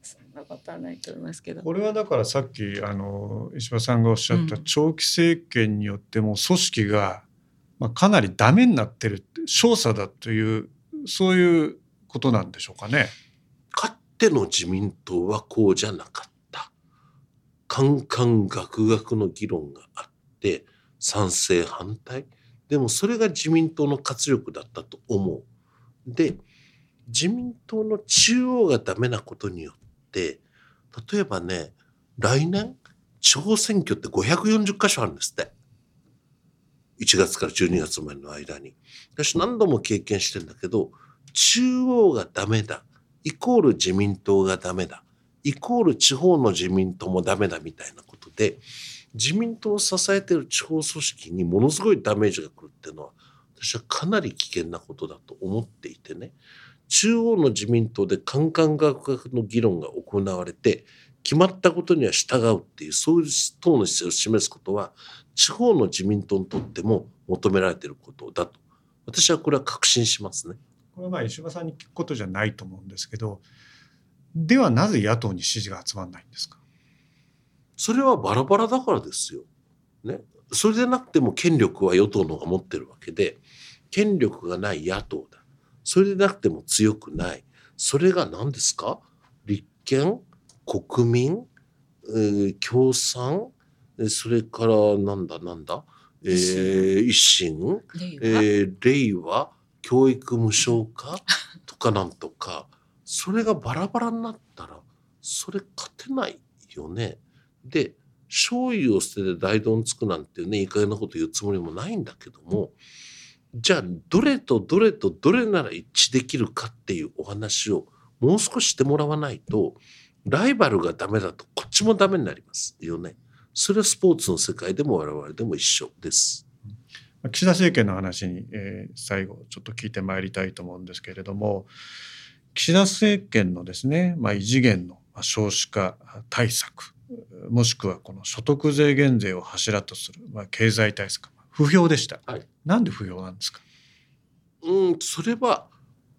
そんなことはないと思いますけど。これはだからさっきあの石破さんがおっしゃったうん長期政権によっても組織が、まあ、かなりダメになってるって少佐だというそういうことなんでしょうかね。かつての自民党はこうじゃなかった。カンカンガクガクの議論があって、賛成反対。でもそれが自民党の活力だったと思う。で、自民党の中央がダメなことによって、例えばね、来年、地方選挙って540箇所あるんですって。1月から12月までの間に。私何度も経験してんだけど、中央がダメだ。イコール自民党がダメだ。イコール地方の自民党もダメだみたいなことで、自民党を支えている地方組織にものすごいダメージが来るっていうのは、私はかなり危険なことだと思っていてね。中央の自民党でカンカンガクガクの議論が行われて、決まったことには従うっていう、そういう党の姿勢を示すことは、地方の自民党にとっても求められていることだと。私はこれは確信しますね。これはまあ石破さんに聞くことじゃないと思うんですけどではなぜ野党に支持が集まらないんですか？それはバラバラだからですよ。ね。それでなくても権力は与党の方が持ってるわけで、権力がない野党だ。それでなくても強くない。それが何ですか？立憲、国民、えー共産、えーそれからなんだなんだ、えー維新、令和えー令和教育無償化とかなんとかそれがバラバラになったらそれ勝てないよね。で醤油を捨てて大丼つくなんてねいい加減なこと言うつもりもないんだけどもじゃあどれとどれとどれなら一致できるかっていうお話をもう少ししてもらわないとライバルがダメだとこっちもダメになりますよね。それはスポーツの世界でも我々でも一緒です。岸田政権の話に、えー最後ちょっと聞いてまいりたいと思うんですけれども岸田政権のですね、まあ、異次元のまあ少子化対策もしくはこの所得税減税を柱とする、まあ、経済対策不評でした、はい。なんで不評なんですか？うん、それは、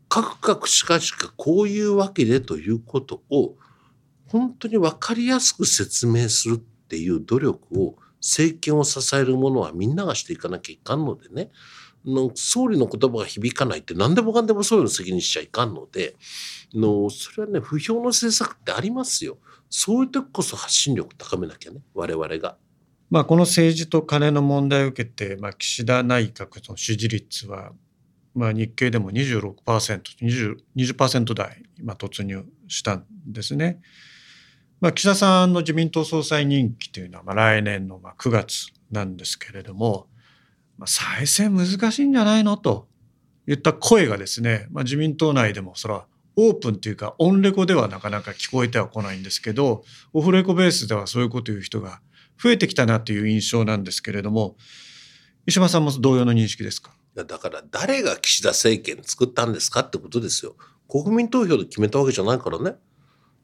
かくかくしかしかこういうわけでということを、本当に分かりやすく説明するっていう努力を、政権を支えるものはみんながしていかなきゃいかんのでね、の総理の言葉が響かないって何でもかんでも総理の責任しちゃいかんので、のそれはね、不評の政策ってありますよ。そういう時こそ発信力高めなきゃね、我々が。まあ、この政治と金の問題を受けて、まあ、岸田内閣の支持率は、まあ、日経でも 26%20%, 20台今突入したんですね。まあ、岸田さんの自民党総裁任期というのはまあ来年のまあ9月なんですけれども、まあ、再選難しいんじゃないの？といった声がですね、まあ、自民党内でもそれはオープンというかオンレコではなかなか聞こえてはこないんですけどオフレコベースではそういうこと言う人が増えてきたなという印象なんですけれども石破さんも同様の認識ですか？だから誰が岸田政権作ったんですかってことですよ。国民投票で決めたわけじゃないからね。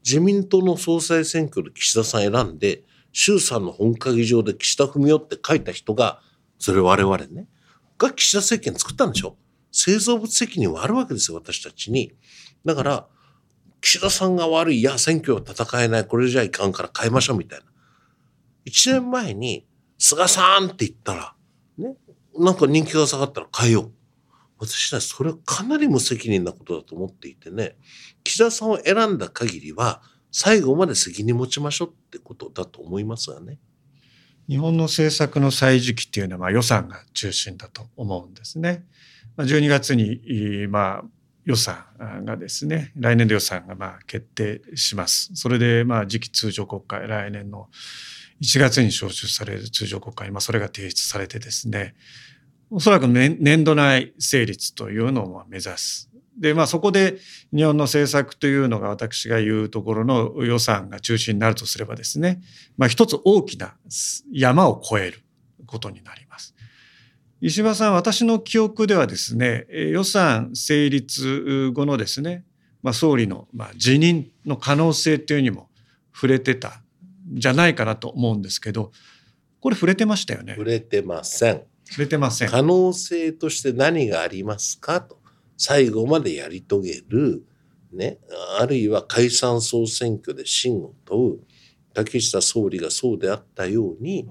自民党の総裁選挙で岸田さん選んで、衆参の本会議場で岸田文雄って書いた人が、それ我々ね、が岸田政権作ったんでしょ製造物責任はあるわけですよ、私たちに。だから、岸田さんが悪い、いや、選挙は戦えない、これじゃいかんから変えましょうみたいな。一年前に、菅さんって言ったら、ね、なんか人気が下がったら変えよう。私はそれはかなり無責任なことだと思っていてね、岸田さんを選んだ限りは、最後まで責任持ちましょうってことだと思いますがね。日本の政策の歳時期っていうのはまあ予算が中心だと思うんですね。まあ、12月にまあ予算がですね来年度予算がまあ決定します。それでまあ次期通常国会来年の1月に召集される通常国会まあそれが提出されてですねおそらく年度内成立というのを目指す。でまあそこで日本の政策というのが私が言うところの予算が中心になるとすればですね、まあ、一つ大きな山を越えることになります。石破さん私の記憶ではですね予算成立後のですね、まあ、総理のまあ辞任の可能性というにも触れてたんじゃないかなと思うんですけどこれ触れてましたよね触れてません。触れてません可能性として何がありますかと。最後までやり遂げる、ね、あるいは解散総選挙で真を問う、竹下総理がそうであったように、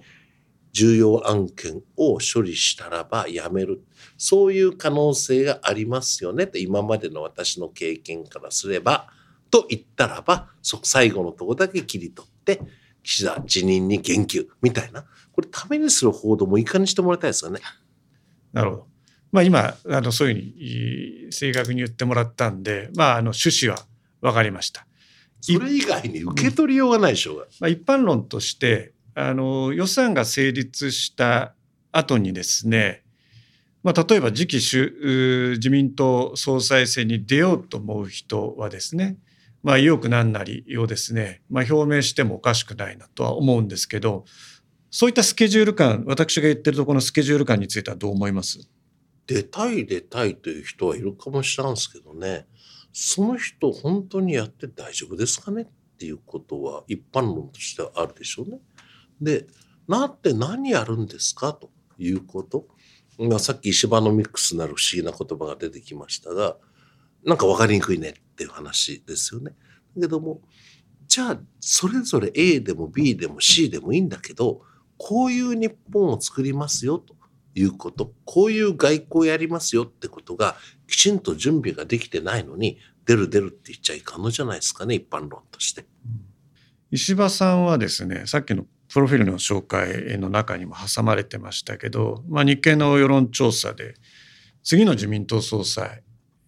重要案件を処理したらばやめる。そういう可能性がありますよね今までの私の経験からすれば、と言ったらば、最後のとこだけ切り取って、岸田辞任に言及みたいな。これためにする報道もいかにしてもらいたいですよね。なるほど。まあ、今あのそういうふうに正確に言ってもらったんで、まあ、あの趣旨は分かりました。それ以外に受け取りようがないでしょうが。まあ、一般論としてあの予算が成立した後にですね、まあ、例えば次期主自民党総裁選に出ようと思う人はですね、まあ、意欲なんなりをですね、まあ、表明してもおかしくないなとは思うんですけどそういったスケジュール感私が言ってるところのスケジュール感についてはどう思います？出たい出たいという人はいるかもしれないんすけどね。その人本当にやって大丈夫ですかね？っていうことは一般論としてはあるでしょうね。でなって何やるんですか？ということ、まあ、さっき石破のミックスなる不思議な言葉が出てきましたがなんか分かりにくいねっていう話ですよね。だけどもじゃあそれぞれ A でも B でも C でもいいんだけどこういう日本を作りますよと。いうことこういう外交をやりますよってことがきちんと準備ができてないのに出る出るって言っちゃいかんのじゃないですかね一般論として。石破さんはですねさっきのプロフィールの紹介の中にも挟まれてましたけど、まあ、日経の世論調査で次の自民党総裁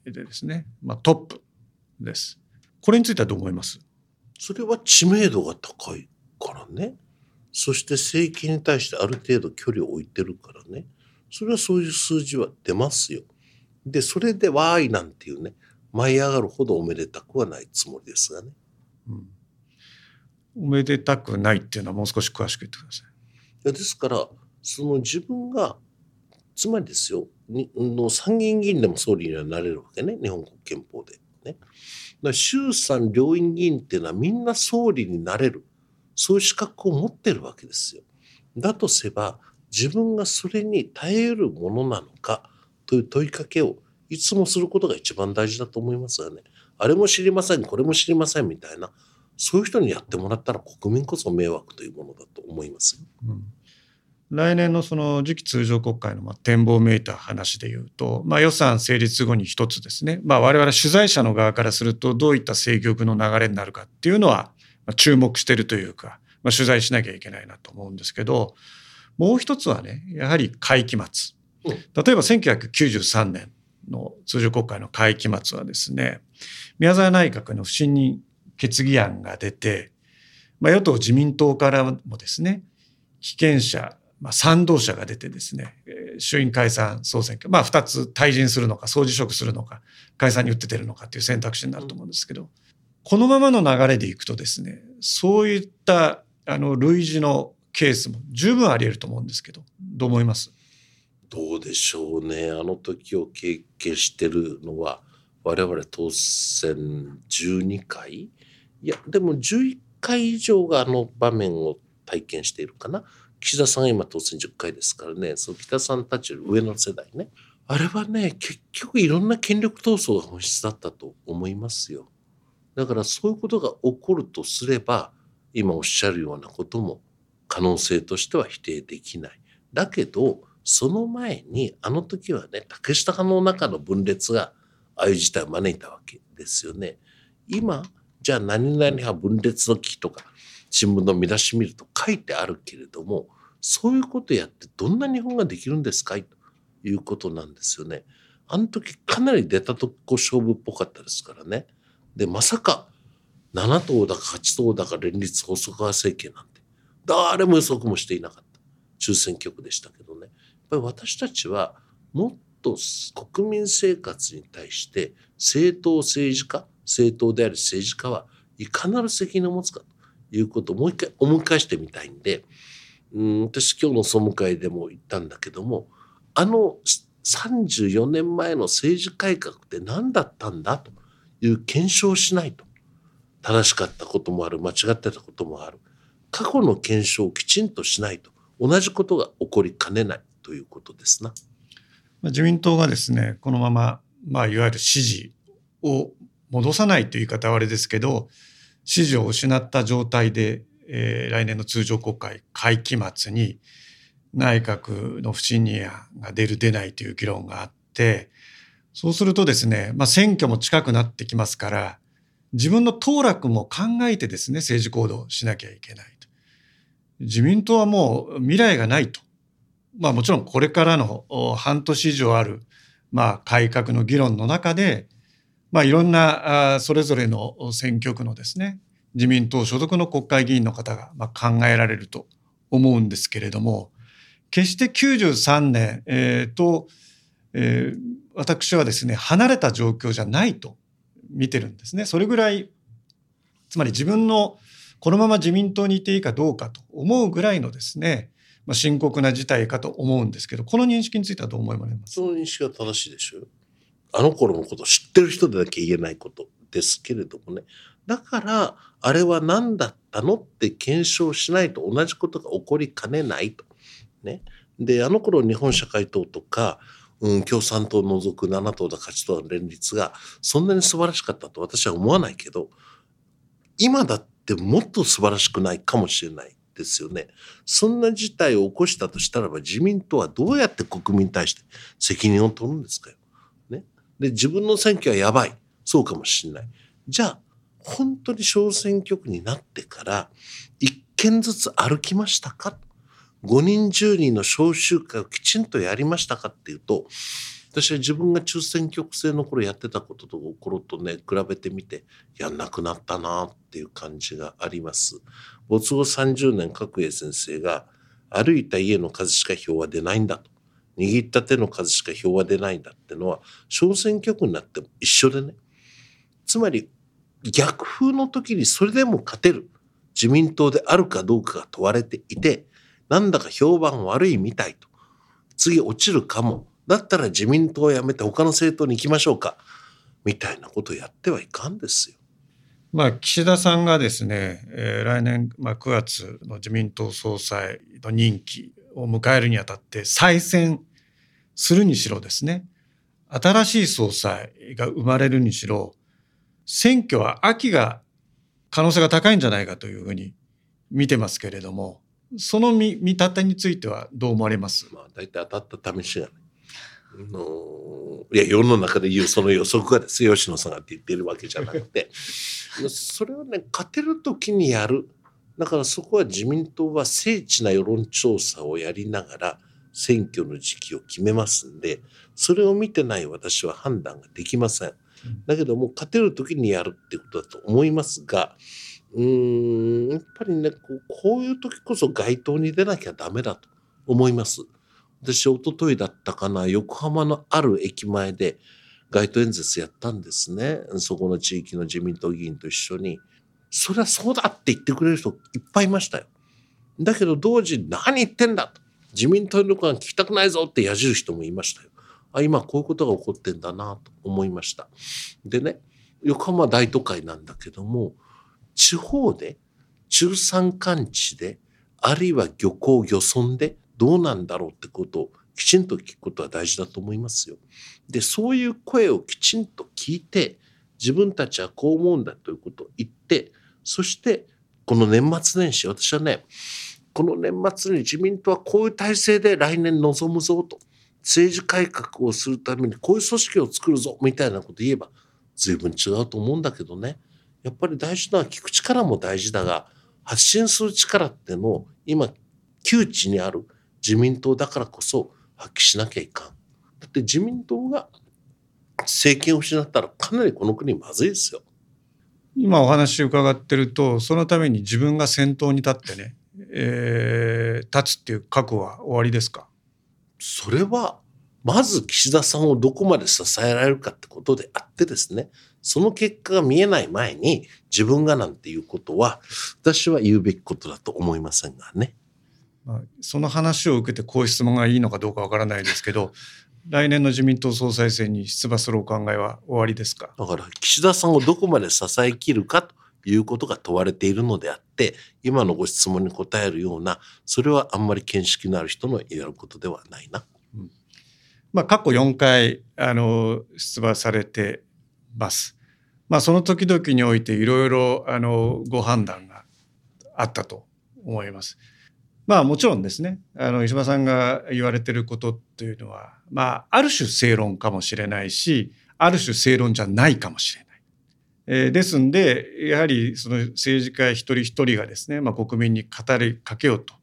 でですね、まあ、トップです。これについてはどう思います？それは知名度が高いからね。そして政権に対してある程度距離を置いてるからね。それはそういう数字は出ますよ。で、それでわーいなんていうね、舞い上がるほどおめでたくはないつもりですがね。うん、おめでたくないっていうのはもう少し詳しく言ってください。いやですから、その自分が、つまりですよ、にの参議院議員でも総理にはなれるわけね、日本国憲法で。ね、だ衆参両院議員っていうのはみんな総理になれる。そういう資格を持ってるわけですよ。だとすれば、自分がそれに耐えるものなのかという問いかけをいつもすることが一番大事だと思いますがね。あれも知りません、これも知りませんみたいな、そういう人にやってもらったら国民こそ迷惑というものだと思います。うん来年のその次期通常国会のま展望めいた話でいうと、まあ、予算成立後に一つですね、まあ、我々取材者の側からするとどういった政局の流れになるかっていうのは注目してるというか、まあ、取材しなきゃいけないなと思うんですけどもう一つはねやはり会期末。うん。例えば1993年の通常国会の会期末はですね宮沢内閣の不信任決議案が出て、まあ、与党自民党からもですね被験者まあ、賛同者が出てですね、えー衆院解散総選挙、まあ、2つ退陣するのか、総辞職するのか、解散に打って出るのかっていう選択肢になると思うんですけど、このままの流れでいくとですね、そういったあの類似のケースも十分あり得ると思うんですけど、どう思います？どうでしょうね。あの時を経験してるのは、我々当選12回いや、でも11回以上があの場面を体験しているかな。岸田さんが今当選10回ですからね、その北さんたちより上の世代ね。あれはね、結局いろんな権力闘争が本質だったと思いますよ。だからそういうことが起こるとすれば、今おっしゃるようなことも可能性としては否定できない。だけど、その前に、あの時はね、竹下派の中の分裂がああいう事態を招いたわけですよね。今、じゃあ何々派分裂の危機とか、新聞の見出し見ると書いてあるけれども、そういうことやってどんな日本ができるんですかということなんですよね。あの時かなり出たとこ勝負っぽかったですからね。で、まさか7党だか8党だか連立細川政権なんて誰も予測もしていなかった中選挙区でしたけどね。やっぱり私たちはもっと国民生活に対して政党政治家政党である政治家はいかなる責任を持つかということをもう一回思い返してみたいんでうん私今日の総務会でも言ったんだけどもあの34年前の政治改革って何だったんだという検証をしないと正しかったこともある間違ってたこともある過去の検証をきちんとしないと同じことが起こりかねないということですな。自民党がですねこのまま、まあ、いわゆる支持を戻さないという言い方はあれですけど支持を失った状態で、えー、来年の通常国会会期末に内閣の不信任案が出る出ないという議論があってそうするとですね、まあ、選挙も近くなってきますから自分の当落も考えてですね政治行動しなきゃいけない。自民党はもう未来がないと。まあもちろんこれからの半年以上ある、まあ、改革の議論の中でまあ、いろんなそれぞれの選挙区のですね自民党所属の国会議員の方がまあ考えられると思うんですけれども決して93年、えー、と、えー、私はですね離れた状況じゃないと見てるんですね。それぐらいつまり自分のこのまま自民党にいていいかどうかと思うぐらいのですね、まあ、深刻な事態かと思うんですけどこの認識についてはどう思います？その認識は正しいでしょうあの頃のこと知ってる人でだけ言えないことですけれどもね。だから、あれは何だったのって検証しないと同じことが起こりかねないと。ね。で、あの頃日本社会党とか、うん、共産党を除く7党だ8党の連立がそんなに素晴らしかったと私は思わないけど、今だってもっと素晴らしくないかもしれないですよね。そんな事態を起こしたとしたらば自民党はどうやって国民に対して責任を取るんですかよ。ねで、自分の選挙はやばい。そうかもしれない。じゃあ、本当に小選挙区になってから、一件ずつ歩きましたか ?5 人10人の小集会をきちんとやりましたかっていうと、私は自分が中選挙区制の頃やってたことと頃とね、比べてみて、やんなくなったなっていう感じがあります。没後30年、角栄先生が、歩いた家の数しか票は出ないんだと。握った手の数しか票は出ないんだってのは小選挙区になっても一緒でねつまり逆風の時にそれでも勝てる自民党であるかどうかが問われていてなんだか評判悪いみたいと次落ちるかもだったら自民党を辞めて他の政党に行きましょうかみたいなことをやってはいかんですよ。まあ、岸田さんがですね、えー、来年、まあ、9月の自民党総裁の任期を迎えるにあたって再選するにしろですね新しい総裁が生まれるにしろ選挙は秋が可能性が高いんじゃないかというふうに見てますけれどもその見見立てについてはどう思われます、まあ、大体当たった試しがねのいや世の中で言うその予測がですよ吉野さんがって言ってるわけじゃなくて それをね勝てる時にやるだからそこは自民党は精緻な世論調査をやりながら選挙の時期を決めますんでそれを見てない私は判断ができません。だけども勝てる時にやるってことだと思いますがうーんやっぱりねこうこういう時こそ街頭に出なきゃダメだと思います。私一昨日だったかな横浜のある駅前で街頭演説やったんですねそこの地域の自民党議員と一緒に。それはそうだって言ってくれる人いっぱいいましたよ。だけど同時に何言ってんだと。自民党の声が聞きたくないぞってやじる人もいましたよ。あ今こういうことが起こってんだなと思いました。でね横浜大都会なんだけども地方で中山間地であるいは漁港漁村でどうなんだろうってことをきちんと聞くことは大事だと思いますよ。でそういう声をきちんと聞いて自分たちはこう思うんだということを言ってそしてこの年末年始私はねこの年末に自民党はこういう体制で来年臨むぞと政治改革をするためにこういう組織を作るぞみたいなこと言えば随分違うと思うんだけどねやっぱり大事なのは聞く力も大事だが発信する力ってのを今窮地にある自民党だからこそ発揮しなきゃいかん。だって自民党が政権を失ったらかなりこの国まずいですよ。今お話伺ってるとそのために自分が先頭に立ってね、えー、立つっていう覚悟は終わりですか？それはまず岸田さんをどこまで支えられるかってことであってですねその結果が見えない前に自分がなんていうことは私は言うべきことだと思いませんがね。まあ、その話を受けてこういう質問がいいのかどうかわからないですけど 来年の自民党総裁選に出馬するお考えは終わりですか？だから岸田さんをどこまで支えきるかということが問われているのであって今のご質問に答えるようなそれはあんまり見識のある人のやることではないな。うん、まあ、過去4回あの出馬されてます。まあ、その時々においていろいろあのご判断があったと思います。まあもちろんですね。あの石破さんが言われてることというのはまあある種正論かもしれないしある種正論じゃないかもしれない。えー、ですんでやはりその政治家一人一人がですね、まあ、国民に語りかけようと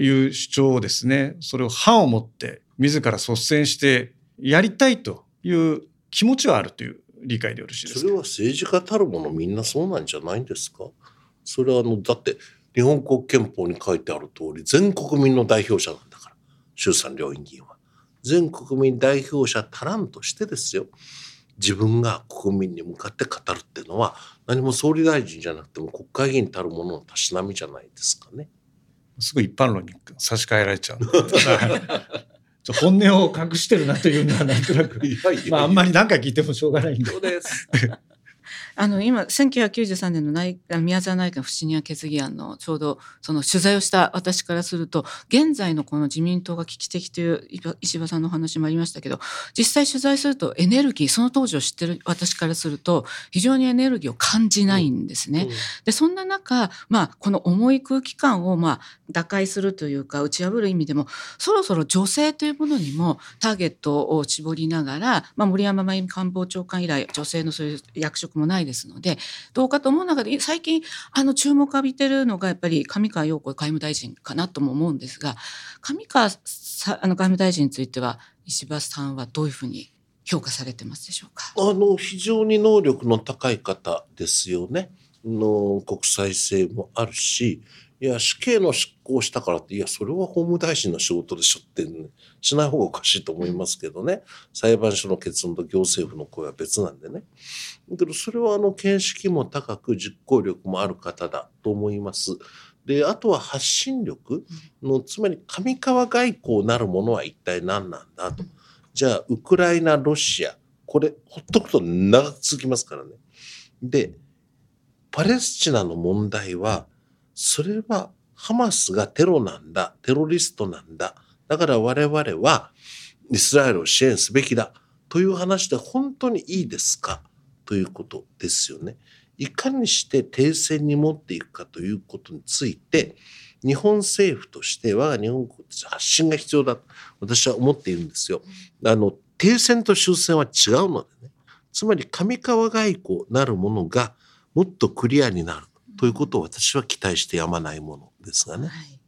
いう主張をですねそれを歯を持って自ら率先してやりたいという気持ちはあるという理解でよろしいですか？それは政治家たるものみんなそうなんじゃないんですか？それはあのだって日本国憲法に書いてある通り全国民の代表者なんだから衆参両院議員は。全国民代表者足らんとしてですよ自分が国民に向かって語るっていうのは何も総理大臣じゃなくても国会議員たるもののたしなみじゃないですかね。すぐ一般論に差し替えられちゃう。本音を隠してるなというのはなんとなくまああんまり何回聞いてもしょうがないんで。あの今1993年の内宮沢内閣不信任案決議案のちょうどその取材をした私からすると現在のこの自民党が危機的という石破さんの話もありましたけど実際取材するとエネルギーその当時を知ってる私からすると非常にエネルギーを感じないんですね。うんうん、でそんな中、まあ、この重い空気感をまあ打開するというか打ち破る意味でもそろそろ女性というものにもターゲットを絞りながら、まあ、森山真由美官房長官以来女性のそういう役職もないですのでどうかと思う中で最近あの注目浴びてるのがやっぱり上川陽子外務大臣かなとも思うんですが上川さあの外務大臣については石破さんはどういうふうに評価されてますでしょうか？あの非常に能力の高い方ですよね。の国際性もあるしいや死刑の執行したからっていやそれは法務大臣の仕事でしょって、ね、しない方がおかしいと思いますけどね裁判所の結論と行政府の声は別なんでねだけどそれはあの見識も高く実行力もある方だと思います。であとは発信力のつまり上川外交なるものは一体何なんだと。じゃあウクライナロシアこれほっとくと長く続きますからね。でパレスチナの問題はそれはハマスがテロなんだ、テロリストなんだ。だから我々はイスラエルを支援すべきだという話で本当にいいですかということですよね。いかにして停戦に持っていくかということについて、日本政府として我が日本国として発信が必要だと私は思っているんですよ。あの、停戦と終戦は違うのでね。つまり上川外交なるものがもっとクリアになる。ということを私は期待してやまないものですがね。はい、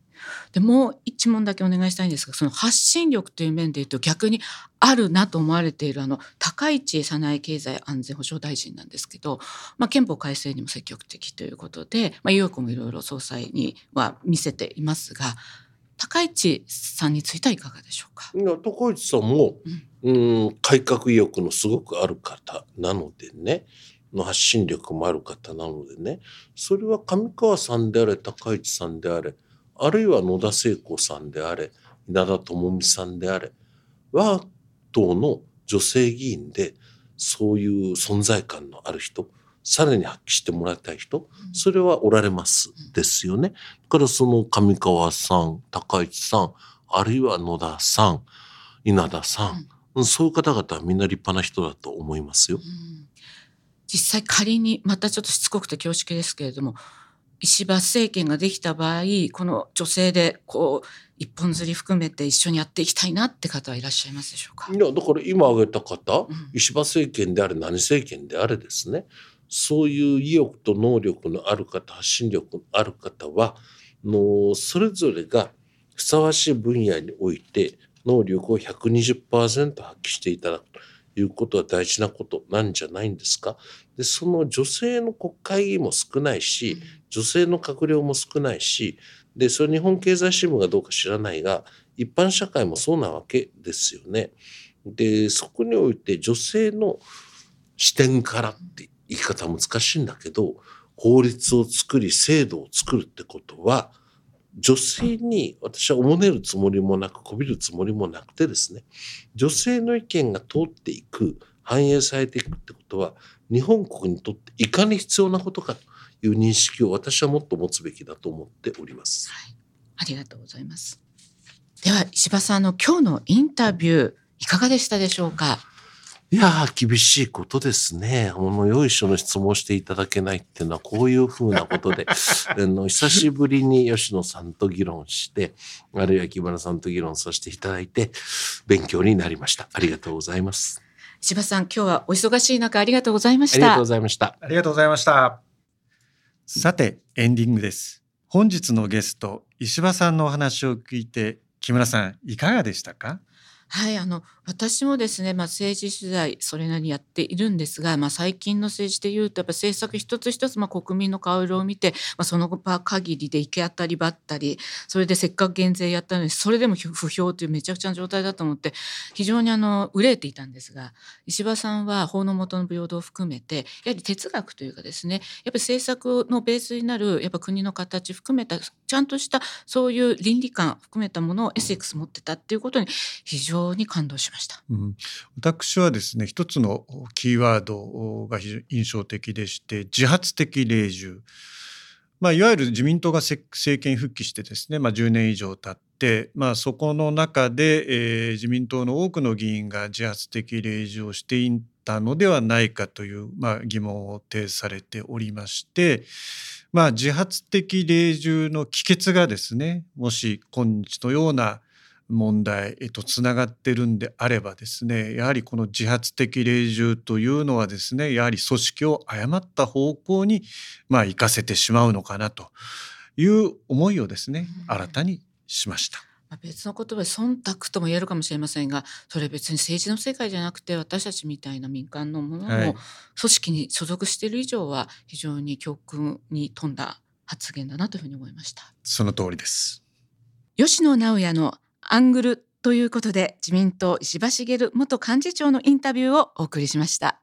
でもう一問だけお願いしたいんですがその発信力という面でいうと逆にあるなと思われているあの高市早苗経済安全保障大臣なんですけど、まあ、憲法改正にも積極的ということで、まあ、意欲もいろいろ総裁には見せていますが高市さんについてはいかがでしょうか？いや高市さんも、うん、うん改革意欲のすごくある方なのでねの発信力もある方なのでねそれは上川さんであれ高市さんであれあるいは野田聖子さんであれ稲田朋美さんであれ我が党の女性議員でそういう存在感のある人さらに発揮してもらいたい人それはおられますですよね。だからその上川さん高市さんあるいは野田さん稲田さん、そういう方々はみんな立派な人だと思いますよ。うん実際仮にまたちょっとしつこくて恐縮ですけれども石破政権ができた場合この女性でこう一本釣り含めて一緒にやっていきたいなって方はいらっしゃいますでしょうか？いやだから今挙げた方、うん。石破政権であれ何政権であれですね。そういう意欲と能力のある方発信力のある方はのそれぞれがふさわしい分野において能力を120%発揮していただくということは大事なことなんじゃないんですか？でその女性の国会議員も少ないし女性の閣僚も少ないしでそれ日本経済新聞がどうか知らないが一般社会もそうなわけですよね。でそこにおいて女性の視点からって言い方は難しいんだけど法律を作り制度を作るってことは女性に私はおもねるつもりもなくこびるつもりもなくてですね女性の意見が通っていく反映されていくってことは日本国にとっていかに必要なことかという認識を私はもっと持つべきだと思っております。ありがとうございます。では石破さんの今日のインタビューいかがでしたでしょうか？いやー、厳しいことですね。あの、よいしょの質問をしていただけないっていうのは、こういうふうなことで、あの、久しぶりに吉野さんと議論して、あるいは木村さんと議論させていただいて、勉強になりました。ありがとうございます。石破さん今日はお忙しい中ありがとうございまあしたりがとうございました。ありがとうございました。さて、エンディングです。本日のゲスト、石破さんのお話を聞いて、木村さん、いかがでしたか？はい、あの私もですね、まあ、政治取材それなりにやっているんですが、まあ、最近の政治でいうとやっぱ政策一つ一つ、まあ、国民の顔色を見て、まあ、その場限りで行き当たりばったりそれでせっかく減税やったのにそれでも不評というめちゃくちゃな状態だと思って非常にあの憂えていたんですが石破さんは法の下の平等を含めてやはり哲学というかですねやっぱり政策のベースになるやっぱ国の形含めたちゃんとしたそういう倫理観含めたものをエセックス持ってたっていうことに非常に感動しました。うん、私はですね一つのキーワードが非常に印象的でして自発的霊獣、まあ、いわゆる自民党が政権復帰してですね、まあ、10年以上経って、まあ、そこの中で、えー自民党の多くの議員が自発的霊獣をしていたのではないかという、まあ、疑問を呈されておりまして、まあ、自発的霊獣の帰結がですねもし今日のような問題へとつながってるんであればですねやはりこの自発的霊獣というのはですねやはり組織を誤った方向にまあ行かせてしまうのかなという思いをですねうん。新たにしました。まあ別の言葉で忖度とも言えるかもしれませんがそれ別に政治の世界じゃなくて私たちみたいな民間のものもはい組織に所属している以上は非常に教訓に富んだ発言だなというふうに思いました。その通りです。吉野直也のアングルということで自民党石破茂元幹事長のインタビューをお送りしました。